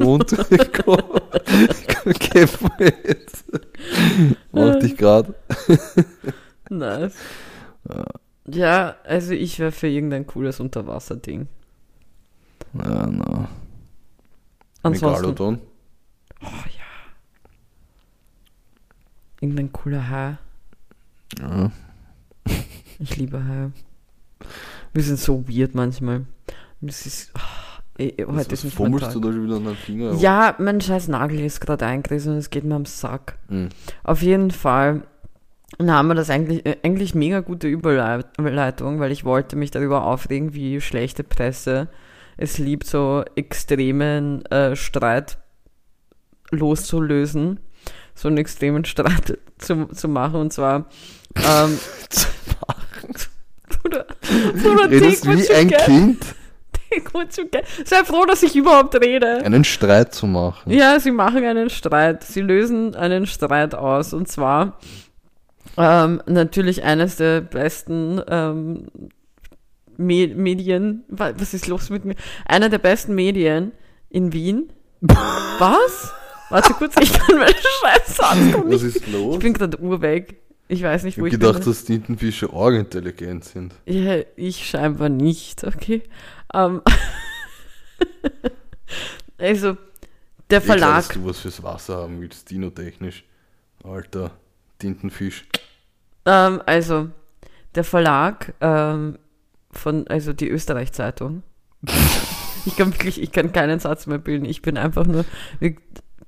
Kämpfen wir jetzt. Mach dich grad. Nice. Ja, also ich wäre für irgendein cooles Unterwasserding. Ja, na. Ansonsten. Megalodon. Irgendein cooler Hai. Ja. Ich liebe Haie. Wir sind so weird manchmal. Das ist. eh, eh, heute ist nicht Fummelst du da schon wieder an deinem Finger? Ja, mein scheiß Nagel ist gerade eingerissen und es geht mir am Sack. Mhm. Auf jeden Fall dann haben wir das eigentlich, äh, eigentlich mega gute Überleitung, weil ich wollte mich darüber aufregen, wie schlechte Presse es liebt, so extremen äh, Streit loszulösen, so einen extremen Streit *laughs* zu, zu machen und zwar ähm, *laughs* Bruder, Bruder, Redest wie ein get, Kind, *laughs* Sei froh, dass ich überhaupt rede. einen Streit zu machen. Ja, sie machen einen Streit. Sie lösen einen Streit aus. Und zwar ähm, natürlich eines der besten ähm, Me Medien. Wa- Was ist los mit mir? Einer der besten Medien in Wien. *laughs* Was? Warte kurz, ich kann meinen Scheiß sagen. Was ist los? Ich bin gerade urweg. Ich weiß nicht, Ich wo hab ich gedacht, bin. dass Tintenfische orgintelligent sind. Ja, ich scheinbar nicht, okay. Ähm, *laughs* also, der klar, Verlag. dass du was fürs Wasser haben willst, dinotechnisch. Alter, Tintenfisch. Ähm, also, der Verlag ähm, von, also die Österreich-Zeitung. ich kann wirklich, ich kann keinen Satz mehr bilden. Ich bin einfach nur,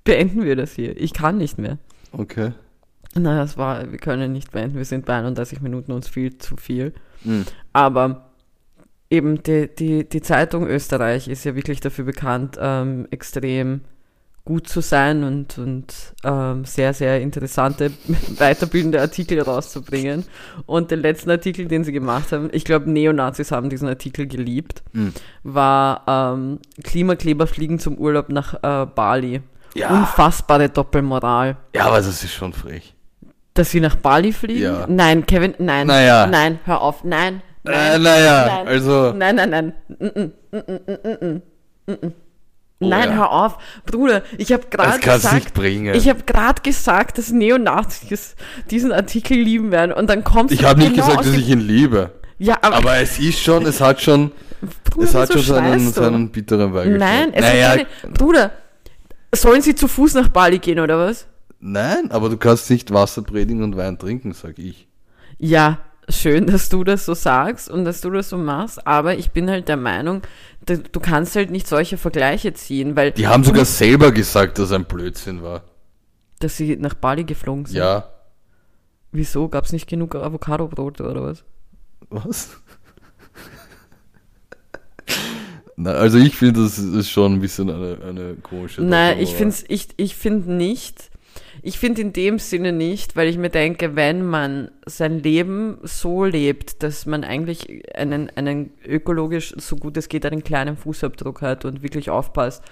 beenden wir das hier. Ich kann nicht mehr. Okay. Naja, es war, wir können nicht beenden. Wir sind bei 31 Minuten uns viel zu viel. Mhm. Aber eben die, die, die Zeitung Österreich ist ja wirklich dafür bekannt, ähm, extrem gut zu sein und, und ähm, sehr, sehr interessante, *laughs* weiterbildende Artikel rauszubringen. Und den letzten Artikel, den sie gemacht haben, ich glaube, Neonazis haben diesen Artikel geliebt, Mhm. war ähm, Klimakleber fliegen zum Urlaub nach äh, Bali. Ja. Unfassbare Doppelmoral. Ja, aber das ist schon frech. Dass sie nach Bali fliegen? Ja. Nein, Kevin, nein. Naja. Nein, hör auf. Nein. Äh, Nein. naja, Nein. also. Nein, nein, nein. Mm, mm, mm. Oh Nein, ja. hör auf. Bruder, ich habe gerade nicht gesagt, bringen. ich habe gerade gesagt, dass Neonazis diesen Artikel lieben werden und dann kommst Ich du habe nicht genau gesagt, aus dass ich ihn liebe. Ja, aber, Aber es ist schon, es hat schon, Bruder, es hat schon seinen, seinen bitteren Beigeschmack. Nein, es naja, hat keine, Bruder, sollen sie zu Fuß nach Bali gehen oder was? nein, aber du kannst nicht Wasser predigen und Wein trinken, sag ich. Ja, schön, dass du das so sagst und dass du das so machst, aber ich bin halt der Meinung, du, kannst halt nicht solche Vergleiche ziehen, weil Die haben sogar selber gesagt, dass ein Blödsinn war. dass sie nach Bali geflogen sind. Ja. Wieso? Gab es nicht genug Avocado-Brote oder was? Was? Na, also ich finde, das ist schon ein bisschen eine, eine komische Nein, ich finde ich, ich find nicht. Ich finde in dem Sinne nicht, weil ich mir denke, wenn man sein Leben so lebt, dass man eigentlich einen, einen ökologisch, so gut es geht, einen kleinen Fußabdruck hat und wirklich aufpasst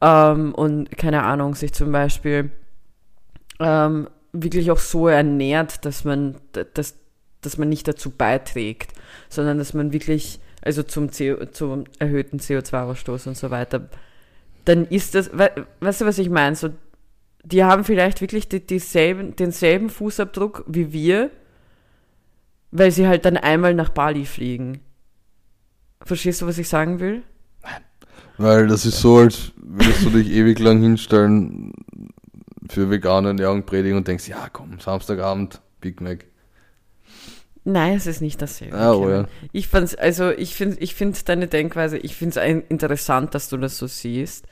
ähm, und keine Ahnung, sich zum Beispiel ähm, wirklich auch so ernährt, dass man, dass, dass man nicht dazu beiträgt, sondern dass man wirklich, also zum, CO, zum erhöhten CO2-Ausstoß und so weiter, dann ist das, we, weißt du, was ich meine? So, die haben vielleicht wirklich die, dieselben, denselben Fußabdruck wie wir, weil sie halt dann einmal nach Bali fliegen. Verstehst du, was ich sagen will? Weil das ist so, als würdest du dich ewig lang hinstellen für vegane Ernährung predigen und denkst, ja komm, Samstagabend, Big Mac. Nein, es ist nicht dasselbe. Ah, oh ja. Ich fand's, also ich finde ich find deine Denkweise, ich finde es interessant, dass du das so siehst.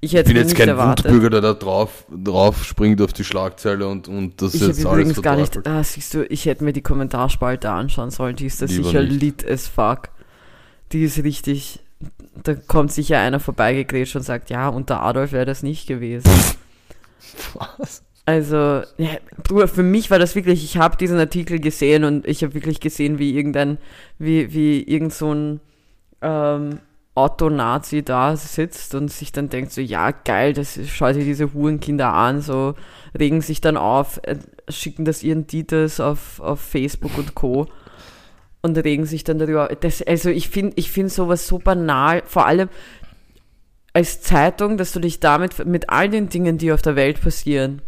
Ich Ich hätte bin mir jetzt kein erwartet. Wutbürger, der da drauf, drauf springt auf die Schlagzeile und, und das Ich jetzt alles übrigens gar nicht, ah, siehst du, ich hätte mir die Kommentarspalte anschauen sollen, die ist da Lieber sicher nicht. lit as fuck. Die ist richtig, da kommt sicher einer vorbeigegrätscht und sagt, ja, unter Adolf wäre das nicht gewesen. *laughs* Was? Also, ja, Bruder, für mich war das wirklich, ich habe diesen Artikel gesehen und ich habe wirklich gesehen, wie irgendein, wie, wie irgend so ein ähm, Otto-Nazi da sitzt und sich dann denkt so, ja geil, das ist- schau dir diese Hurenkinder an, so regen sich dann auf, äh, schicken das ihren Dieters auf, auf Facebook und Co. und regen sich dann darüber. Das, also ich finde ich find sowas so banal, vor allem als Zeitung, dass du dich damit, mit all den Dingen, die auf der Welt passieren,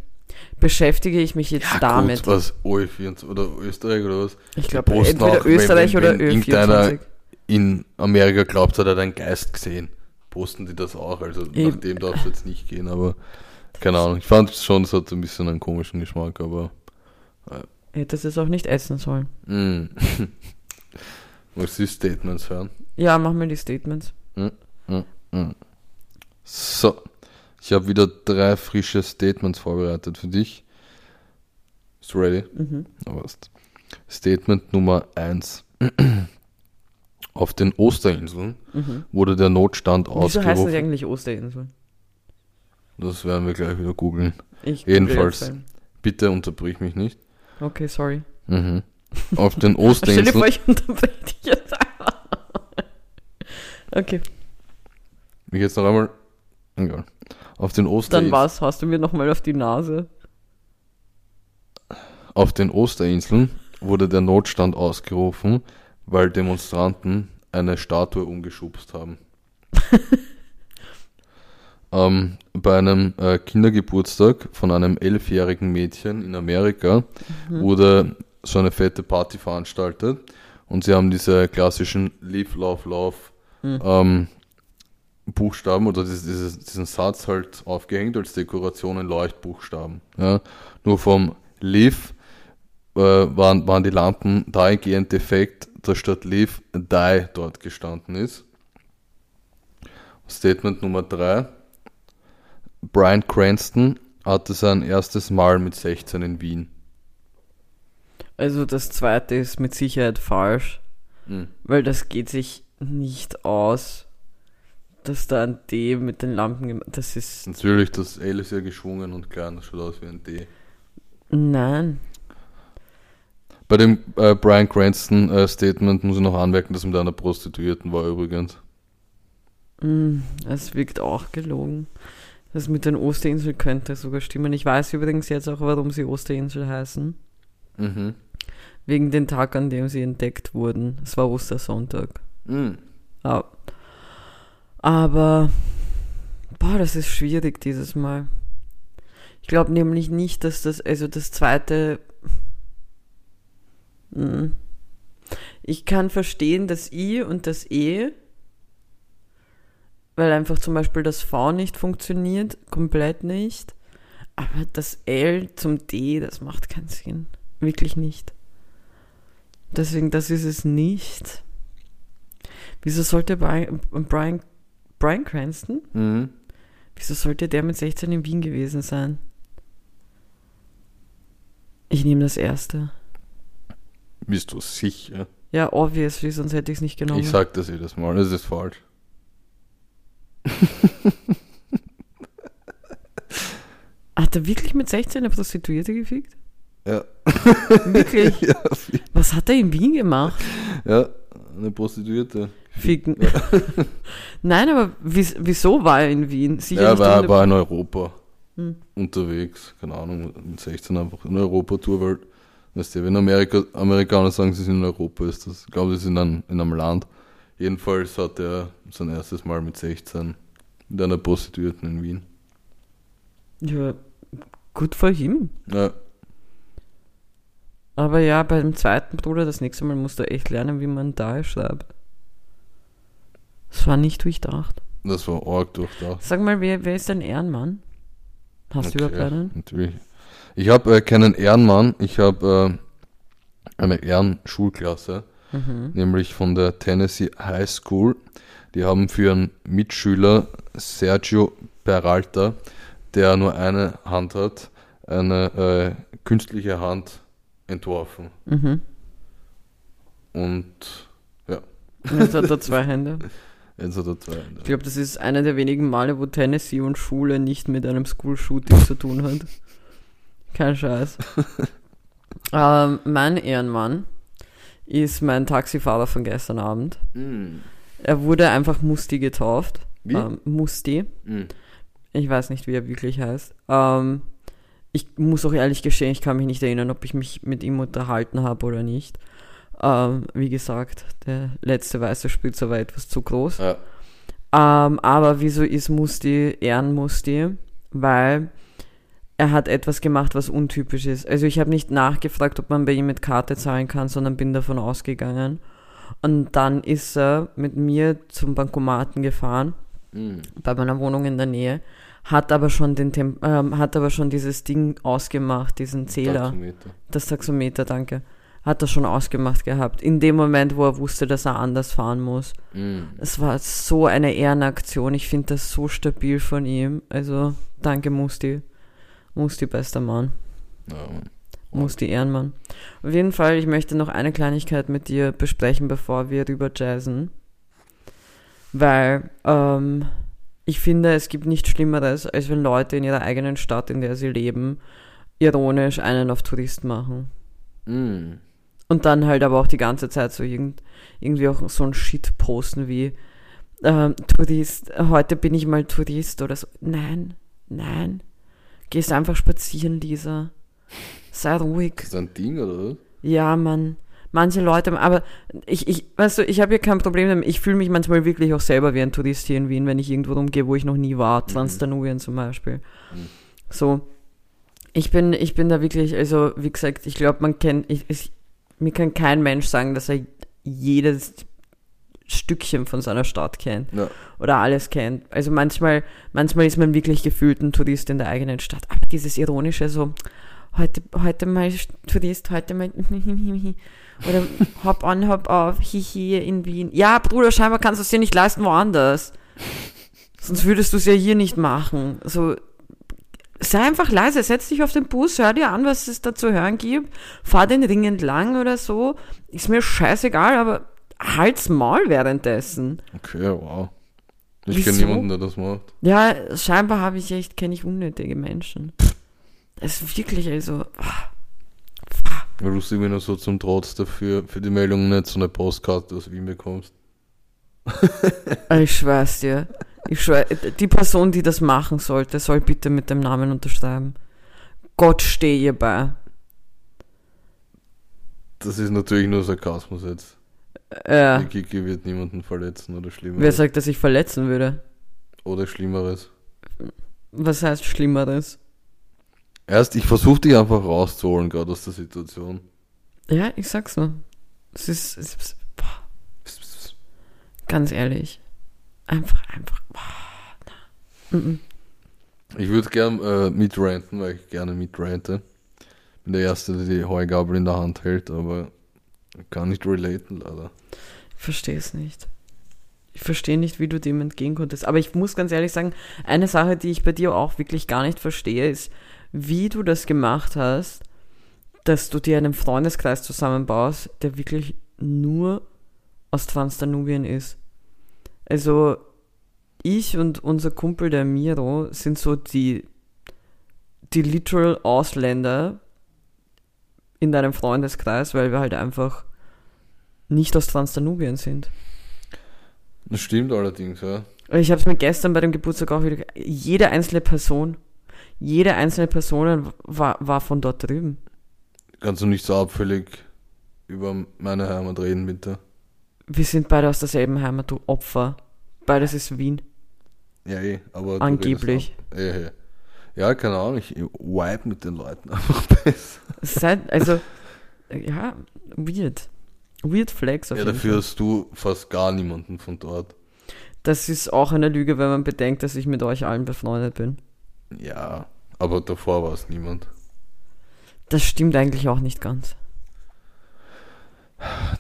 beschäftige ich mich jetzt damit. Gut, was? OE24 oder Österreich oder was? ich glaube, entweder wenn- Österreich wenn- oder wenn irgendeiner Ö24. In Amerika glaubt, hat er einen Geist gesehen. Posten die das auch? Also Eben. nach dem darf es jetzt nicht gehen, aber keine Ahnung. Ich fand es schon, es hat ein bisschen einen komischen Geschmack, aber. Hättest es auch nicht essen sollen. Mm. *laughs* Du die Statements hören? Ja, mach mir die Statements. So, ich habe wieder drei frische Statements vorbereitet für dich. Bist du ready? Mhm. Statement Nummer 1. *clears throat* Auf den Osterinseln wurde der Notstand Mhm. Wieso heißen sie ausgerufen. eigentlich Osterinseln? Das werden wir gleich wieder googeln. Ich Jedenfalls. Bitte unterbrich mich nicht. Okay, sorry. Mhm. *laughs* Auf den Stell dir Osterinseln. vor, ich unterbreche dich jetzt. Okay, Ich jetzt noch einmal. Egal. Auf den dann Osterinseln. was? Hast du mir nochmal auf die Nase? Auf den Osterinseln wurde der Notstand ausgerufen, weil Demonstranten eine Statue umgeschubst haben. *laughs* ähm, bei einem äh, Kindergeburtstag von einem elfjährigen Mädchen in Amerika wurde so eine fette Party veranstaltet und sie haben diese klassischen Live, Love, Love ähm, Buchstaben oder dieses, dieses, diesen Satz halt aufgehängt als Dekoration in Leuchtbuchstaben. Ja. Nur vom Live äh, waren, waren die Lampen dahingehend defekt, dass statt Live Die dort gestanden ist. Statement Nummer 3. Brian Cranston hatte sein erstes Mal mit 16 in Wien. Also das zweite ist mit Sicherheit falsch, Mhm. weil das geht sich nicht aus, dass da ein D mit den Lampen, das ist, Natürlich, das L ist ja geschwungen und klein, das schaut aus wie ein D. nein. Bei dem äh, Brian Cranston äh, Statement muss ich noch anmerken, dass er mit einer Prostituierten war übrigens. Mm, Es wirkt auch gelogen. Das mit den Osterinseln könnte sogar stimmen. Ich weiß übrigens jetzt auch, warum sie Osterinsel heißen. Mhm. Wegen dem Tag, an dem sie entdeckt wurden. Es war Ostersonntag. Mhm. Ja. Aber, boah, das ist schwierig dieses Mal. Ich glaube nämlich nicht, dass das, also das zweite. Ich kann verstehen, das I und das E, weil einfach zum Beispiel das V nicht funktioniert, komplett nicht. Aber das L zum D, das macht keinen Sinn. Wirklich nicht. Deswegen, das ist es nicht. Wieso sollte Brian, Brian, Brian Cranston? Mhm. Wieso sollte der mit 16 in Wien gewesen sein? Ich nehme das erste. Bist du sicher? Ja, obviously, sonst hätte ich es nicht genommen. Ich sag das jedes Mal, das ist falsch. *laughs* Hat er wirklich mit 16 eine Prostituierte gefickt? Ja. Wirklich? *laughs* ja, Was hat er in Wien gemacht? ja, eine Prostituierte. Ficken. *laughs* Nein, aber wies- wieso war er in Wien? Sicher Ja, in der- war in Europa Hm. unterwegs, keine Ahnung, mit 16 einfach in Europa-Tour, weil, weißt du, wenn Amerika, Amerikaner sagen, sie sind in Europa, ist das, ich glaube, sie sind in, in einem Land. Jedenfalls hat er sein erstes Mal mit 16 mit einer Prostituierten in Wien. Ja, gut vor ihm. Ja, Aber ja, beim zweiten Bruder, das nächste Mal musst du echt lernen, wie man da schreibt. Das war nicht durchdacht. das war arg durchdacht. Sag mal, wer, wer ist dein Ehrenmann? Hast du Okay, überhaupt einen? Natürlich. Ich habe äh, keinen Ehrenmann, ich habe äh, eine Ehrenschulklasse, Mhm. nämlich von der Tennessee High School. Die haben für einen Mitschüler Sergio Peralta, der nur eine Hand hat, eine äh, künstliche Hand entworfen. Mhm. Und ja, Jetzt hat er *laughs* zwei Hände. jetzt hat er zwei Hände. Ich glaube, das ist einer der wenigen Male, wo Tennessee und Schule nicht mit einem School-Shooting zu tun hat. Kein Scheiß. *laughs* ähm, mein Ehrenmann ist mein Taxifahrer von gestern Abend. Mm. er wurde einfach Musti getauft. Wie? Ähm, Musti. Mhm. Ich weiß nicht, wie er wirklich heißt. Ähm, ich muss auch ehrlich gestehen, ich kann mich nicht erinnern, ob ich mich mit ihm unterhalten habe oder nicht. Ähm, wie gesagt, der letzte weiße Spitzer war etwas zu groß. Ja. Ähm, aber wieso ist Musti Ehrenmusti? Weil er hat etwas gemacht, was untypisch ist. Also ich habe nicht nachgefragt, ob man bei ihm mit Karte zahlen kann, sondern bin davon ausgegangen. Und dann ist er mit mir zum Bankomaten gefahren, Mhm. bei meiner Wohnung in der Nähe, hat aber schon den Tem ähm, hat aber schon dieses Ding ausgemacht, diesen Zähler. Taxometer. Das Taxometer, danke. Hat er schon ausgemacht gehabt. In dem Moment, wo er wusste, dass er anders fahren muss. Mhm. Es war so eine Ehrenaktion. Ich finde das so stabil von ihm. Also, danke, Musti. Musti, bester Mann. Ja. Musti, Ehrenmann. Auf jeden Fall, ich möchte noch eine Kleinigkeit mit dir besprechen, bevor wir rüber jazzen. Weil, ähm, ich finde, es gibt nichts Schlimmeres, als wenn Leute in ihrer eigenen Stadt, in der sie leben, ironisch einen auf Tourist machen. Mhm. Und dann halt aber auch die ganze Zeit so irgend, irgendwie auch so ein Shit posten wie ähm, Tourist, heute bin ich mal Tourist oder so. Nein, nein. Gehst einfach spazieren, Lisa. Sei ruhig. Ist das ein Ding oder? Ja, Mann. Manche Leute, aber ich, ich, weißt du, ich habe hier kein Problem damit. Ich fühle mich manchmal wirklich auch selber wie ein Tourist hier in Wien, wenn ich irgendwo rumgehe, wo ich noch nie war. Transdanubien zum Beispiel. Mhm. So. Ich bin, ich bin da wirklich, also, wie gesagt, ich glaube, man kennt, ich, ich, mir kann kein Mensch sagen, dass er jedes Stückchen von seiner Stadt kennt Ja. oder alles kennt. Also manchmal, manchmal ist man wirklich gefühlt ein Tourist in der eigenen Stadt. Aber dieses ironische so, heute, heute mal Tourist, heute mal *laughs* oder hop on, hop auf, hihi in Wien. Ja, Bruder, scheinbar kannst du es dir nicht leisten woanders. Sonst würdest du es ja hier nicht machen. So, sei einfach leise, setz dich auf den Bus, hör dir an, was es da zu hören gibt, fahr den Ring entlang oder so. Ist mir scheißegal, aber halt's Maul währenddessen. Okay, wow. Ich kenne niemanden, der das macht. Ja, scheinbar habe ich echt, kenne ich unnötige Menschen. Es ist wirklich, also, Weil du irgendwie nur so zum Trotz dafür, für die Meldung nicht so eine Postkarte aus Wien bekommst. *laughs* ich schwör's dir. Ich schwör, die Person, die das machen sollte, soll bitte mit dem Namen unterschreiben. Gott stehe ihr bei. Das ist natürlich nur Sarkasmus jetzt. Äh, Die Kiki wird niemanden verletzen oder wer Schlimmeres. sagt, dass ich verletzen würde? Oder Schlimmeres. Was heißt Schlimmeres? Erst, ich versuche dich einfach rauszuholen, gerade aus der Situation. Ja, ich sag's nur. Es ist, es ist ganz ehrlich. Einfach, einfach. Mhm. Ich würde gern äh, mitranten, weil ich gerne mitrante. Bin der Erste, der die Heugabel in der Hand hält, aber kann nicht relaten, leider. Ich verstehe es nicht. Ich verstehe nicht, wie du dem entgehen konntest. Aber ich muss ganz ehrlich sagen, eine Sache, die ich bei dir auch wirklich gar nicht verstehe, ist, wie du das gemacht hast, dass du dir einen Freundeskreis zusammenbaust, der wirklich nur aus Transdanubien ist. Also, ich und unser Kumpel, der Miro, sind so die, die literal Ausländer in deinem Freundeskreis, weil wir halt einfach nicht aus Transdanubien sind. Das stimmt allerdings, ja. Ich habe es mir gestern bei dem Geburtstag auch wieder. Jede einzelne Person, jede einzelne Person war, war von dort drüben. Kannst du nicht so abfällig über meine Heimat reden, bitte? Wir sind beide aus derselben Heimat, du Opfer. Beides ist Wien. Ja, eh, aber. Angeblich. Eh, eh. Ja, keine Ahnung, ich vibe mit den Leuten *laughs* einfach besser. Seit, also, ja, weird. Weird Flex auf Ja, jeden dafür Fall. hast du fast gar niemanden von dort. Das ist auch eine Lüge, wenn man bedenkt, dass ich mit euch allen befreundet bin. Ja, aber davor war es niemand. Das stimmt eigentlich auch nicht ganz.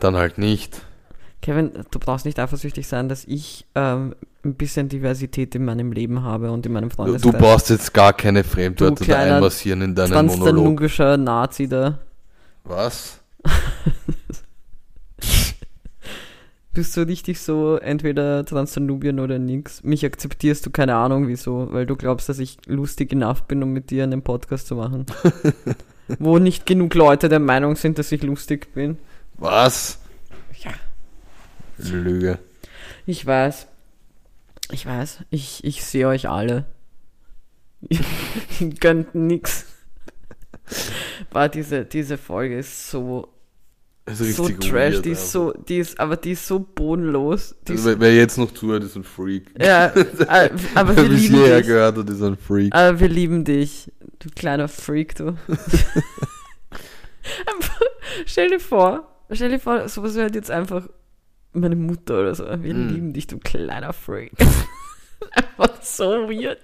Dann halt nicht. Kevin, du brauchst nicht eifersüchtig sein, dass ich ähm, ein bisschen Diversität in meinem Leben habe und in meinem Du, Freundeskreis. du brauchst jetzt gar keine Fremdwörter da einmassieren in deinen Monolog. Transdanubischer Nazi da. Was? *laughs* Bist du richtig so, entweder Transdanubien oder nix? Mich akzeptierst du, keine Ahnung wieso, weil du glaubst, dass ich lustig enough bin, um mit dir einen Podcast zu machen. *laughs* Wo nicht genug Leute der Meinung sind, dass ich lustig bin. Was? Ja. Lüge. Ich weiß. Ich weiß. Ich, ich sehe euch alle. *laughs* Ihr könnt nix. War diese, diese Folge ist so, so trash. weird, die ist so, die ist, aber die ist so bodenlos. Die ist, Also, wer, wer jetzt noch zuhört, ist ein Freak. ja, *laughs* aber wir lieben dich. gehört hat, ist ein Freak. Aber wir lieben dich, du kleiner Freak, du. *laughs* Stell dir vor, stell dir vor, sowas hört jetzt einfach meine Mutter oder so. Wir Mm. lieben dich, du kleiner Freak. *laughs* einfach so weird.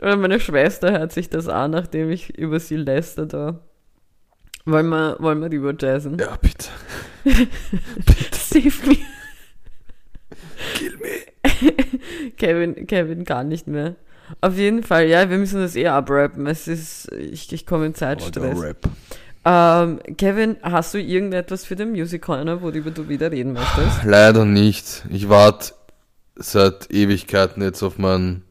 Oder meine Schwester hört sich das an, nachdem ich über sie lästert. habe. Wollen wir, wollen wir lieber jazzen? Ja, *laughs* bitte. Save me. Kill me. Kevin, Kevin gar nicht mehr. Auf jeden Fall, ja, wir müssen das eh abrappen. Es ist, ich, ich komme in Zeitstress. Ähm, Kevin, hast du irgendetwas für den Music Corner, worüber du wieder reden möchtest? *sighs* Leider nicht. Ich warte seit Ewigkeiten jetzt auf mein,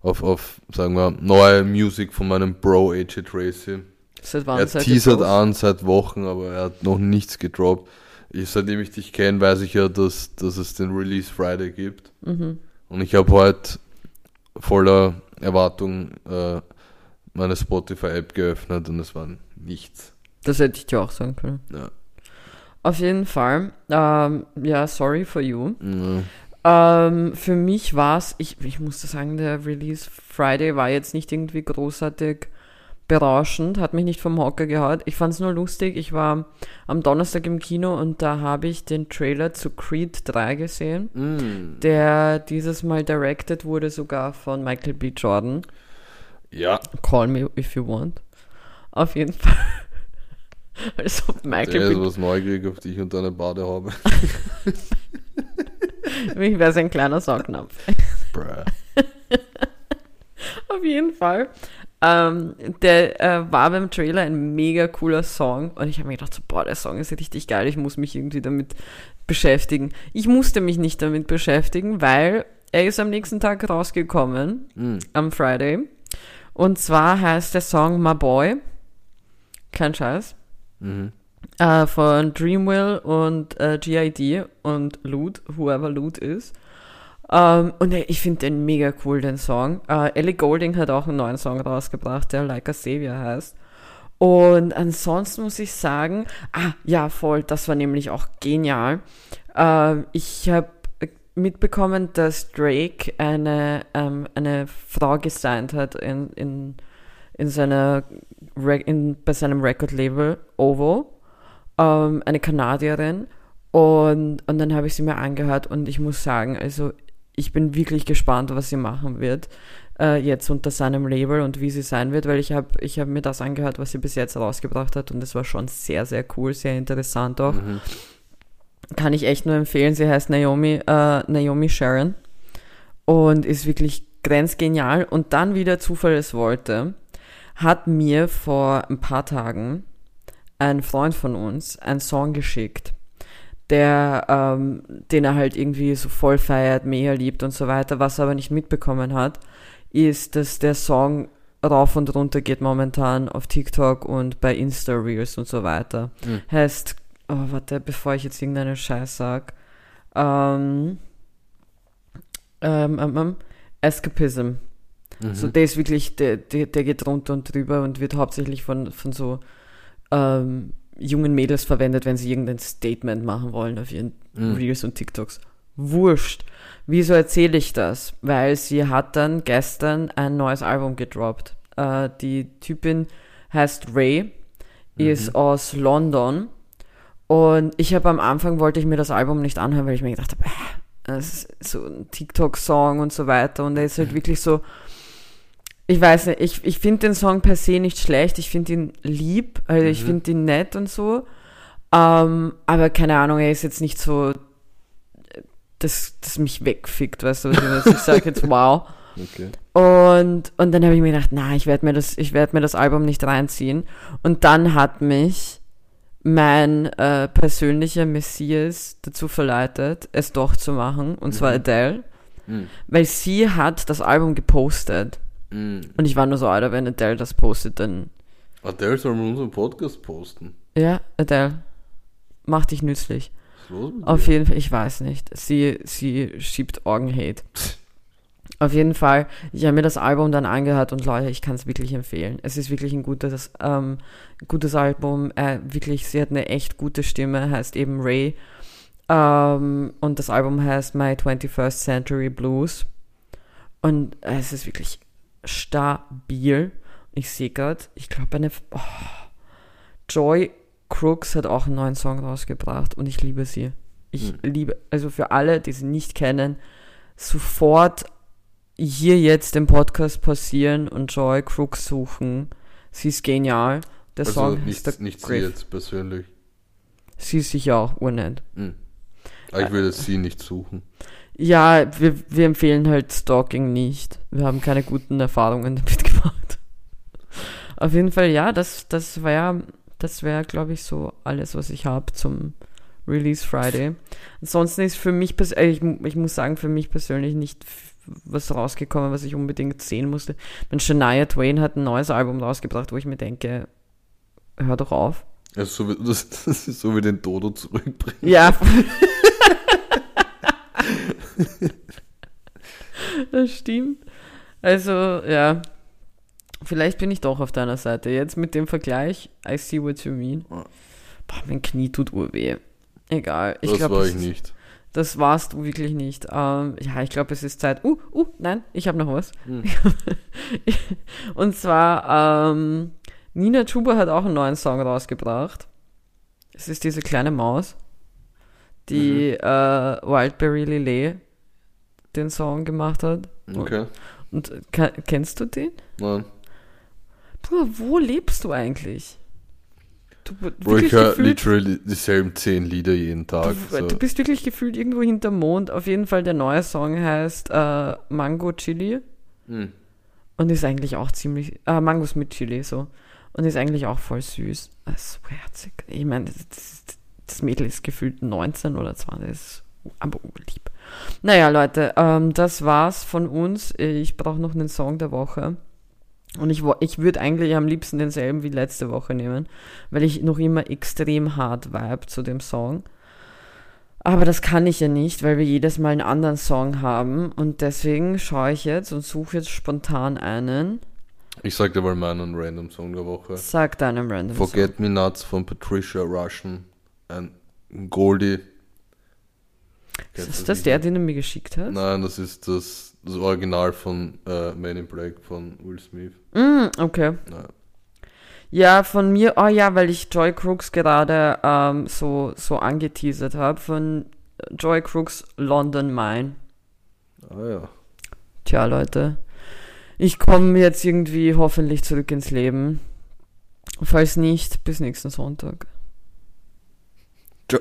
auf, auf, sagen wir, neue Musik von meinem Bro AJ Tracy. Seit wann Er teasert an seit Wochen, aber er hat noch nichts gedroppt. Ich, seitdem ich dich kenne, weiß ich ja, dass, dass es den Release Friday gibt. Mhm. Und ich habe heute voller Erwartung äh, meine Spotify-App geöffnet und es war nichts. Das hätte ich dir auch sagen können. Ja. Auf jeden Fall, ähm, ja, sorry for you. Ja. Ähm, für mich war es, ich, ich musste sagen, der Release Friday war jetzt nicht irgendwie großartig berauschend, hat mich nicht vom Hocker gehaut. Ich fand es nur lustig. Ich war am Donnerstag im Kino und da habe ich den Trailer zu Creed 3 gesehen, Mm. der dieses Mal directed wurde sogar von Michael B. Jordan. ja, Call me if you want. Auf jeden Fall. *laughs* Als ob der Michael ist B. was neugierig auf dich und deine Badehaube. *laughs* Ich wäre ein kleiner Saugnapf. Bruh. *laughs* Auf jeden Fall. Ähm, der äh, war beim Trailer ein mega cooler Song und ich habe mir gedacht, so, boah, der Song ist richtig geil, ich muss mich irgendwie damit beschäftigen. Ich musste mich nicht damit beschäftigen, weil er ist am nächsten Tag rausgekommen, Mm. am Friday. Und zwar heißt der Song My Boy. Kein Scheiß. Mhm. Äh, von Dreamwill und äh, GID und Loot, whoever Loot ist. Ähm, und ich finde den mega cool, den Song. Äh, Ellie Golding hat auch einen neuen Song rausgebracht, der Like a Savior heißt. Und ansonsten muss ich sagen, ah, ja, voll, das war nämlich auch genial. Ähm, ich habe mitbekommen, dass Drake eine, ähm, eine Frau gesigned hat in, in, in seiner, in, bei seinem Record-Label OVO ähm, eine Kanadierin. Und, und dann habe ich sie mir angehört und ich muss sagen, also ich bin wirklich gespannt, was sie machen wird äh, jetzt unter seinem Label und wie sie sein wird, weil ich habe ich hab mir das angehört, was sie bis jetzt rausgebracht hat und es war schon sehr, sehr cool, sehr interessant auch. Mhm. Kann ich echt nur empfehlen. Sie heißt Naomi, äh, Naomi Sharon und ist wirklich grenzgenial. Und dann, wie der Zufall es wollte, hat mir vor ein paar Tagen ein Freund von uns einen Song geschickt, der, ähm, den er halt irgendwie so voll feiert, mega liebt und so weiter. Was er aber nicht mitbekommen hat, ist, dass der Song rauf und runter geht momentan auf TikTok und bei Insta-Reels und so weiter. Mhm. Heißt, oh, warte, bevor ich jetzt irgendeinen Scheiß sag, ähm, ähm, ähm, ähm, Escapism. Mhm. So, der ist wirklich, der, der, der geht runter und drüber und wird hauptsächlich von, von so ähm, jungen Mädels verwendet, wenn sie irgendein Statement machen wollen auf ihren Mhm. Reels und TikToks. Wurscht. Wieso erzähle ich das? Weil sie hat dann gestern ein neues Album gedroppt. Äh, die Typin heißt Ray, ist aus London und ich habe am Anfang wollte ich mir das Album nicht anhören, weil ich mir gedacht habe, äh, das ist so ein TikTok-Song und so weiter und er ist halt wirklich so, ich weiß nicht, ich, ich finde den Song per se nicht schlecht, ich finde ihn lieb, also ich Mhm. finde ihn nett und so, ähm, aber keine Ahnung, er ist jetzt nicht so, das, das mich wegfickt, weißt du, was ich, ich sage jetzt wow. *laughs* Okay. Und, und dann habe ich mir gedacht, na, ich werde mir das, ich werde mir das Album nicht reinziehen. Und dann hat mich mein äh, persönlicher Messias dazu verleitet, es doch zu machen, und zwar Mhm. Adele, Mhm. weil sie hat das Album gepostet. Mhm. Und ich war nur so, Alter, wenn Adele das postet, dann, Adele soll mal unseren Podcast posten. ja, Adele, mach dich nützlich. Was ist los mit Auf dir? jeden Fall, ich weiß nicht. Sie, sie schiebt Orgen-Hate. Auf jeden Fall, ich habe mir das Album dann angehört und Leute, ich kann es wirklich empfehlen. Es ist wirklich ein gutes, ähm, gutes Album. Äh, wirklich, sie hat eine echt gute Stimme, heißt eben Ray. Ähm, und das Album heißt My 21st Century Blues. Und es ist wirklich stabil. Ich sehe gerade, ich glaube, eine. Oh, Joy Crooks hat auch einen neuen Song rausgebracht und ich liebe sie. Ich Hm. liebe, also für alle, die sie nicht kennen, sofort hier jetzt den Podcast passieren und Joy Crooks suchen. Sie ist genial. Der Also Song nicht, The nicht sie jetzt persönlich. Sie ist sicher auch urnett. Hm. Aber ich würde sie nicht suchen. Ja, wir, wir empfehlen halt Stalking nicht. Wir haben keine guten Erfahrungen damit *laughs* gemacht. Auf jeden Fall, ja, das, das wäre, das wäre, glaube ich, so alles, was ich habe zum Release Friday. Ansonsten ist für mich, äh, ich, ich muss sagen, für mich persönlich nicht was rausgekommen, was ich unbedingt sehen musste. Wenn Shania Twain hat ein neues Album rausgebracht, wo ich mir denke, hör doch auf. Also so wie, das, *laughs* das ist so wie den Dodo zurückbringen. Ja. *laughs* *laughs* das stimmt. Also, ja. Vielleicht bin ich doch auf deiner Seite. Jetzt mit dem Vergleich, I see what you mean. Boah, mein Knie tut urweh. Egal. Ich das glaub, war ich nicht. Das warst du wirklich nicht. Ähm, ja, ich glaube, es ist Zeit. Uh, uh, nein, ich habe noch was. Hm. *laughs* Und zwar, ähm, Nina Chuba hat auch einen neuen Song rausgebracht. Es ist diese kleine Maus, die äh, Wildberry Lillet den Song gemacht hat. Okay. Und ke- kennst du den? Nein. Bruder, wo lebst du eigentlich? Du, Bro, ich höre literally dieselben zehn Lieder jeden Tag. Du, so. du bist wirklich gefühlt irgendwo hinterm Mond. Auf jeden Fall, der neue Song heißt äh, Mango Chili Hm. und ist eigentlich auch ziemlich. Äh, Mangos mit Chili, so. Und ist eigentlich auch voll süß. Das ist so herzig. Ich meine, das, das, Mädel ist gefühlt 19 oder 20. Das ist aber urlieb. Naja, Leute, ähm, das war's von uns. Ich brauche noch einen Song der Woche. Und ich, ich würde eigentlich am liebsten denselben wie letzte Woche nehmen, weil ich noch immer extrem hart vibe zu dem Song. Aber das kann ich ja nicht, weil wir jedes Mal einen anderen Song haben. Und deswegen schaue ich jetzt und suche jetzt spontan einen. Ich sag dir mal meinen Random Song der Woche. Sag deinem Random Song. Forget Me Nuts von Patricia Russian. Ein Goldie. Kennst Ist das Lied? der, den du mir geschickt hast? Nein, das ist das, das Original von äh, Man in Black von Will Smith. Mm, okay. Nein. Ja, von mir, oh ja, weil ich Joy Crooks gerade ähm, so, so angeteasert habe, von Joy Crooks London Mine. Ah ja. Tja, Leute, ich komme jetzt irgendwie hoffentlich zurück ins Leben. Falls nicht, bis nächsten Sonntag. Ciao.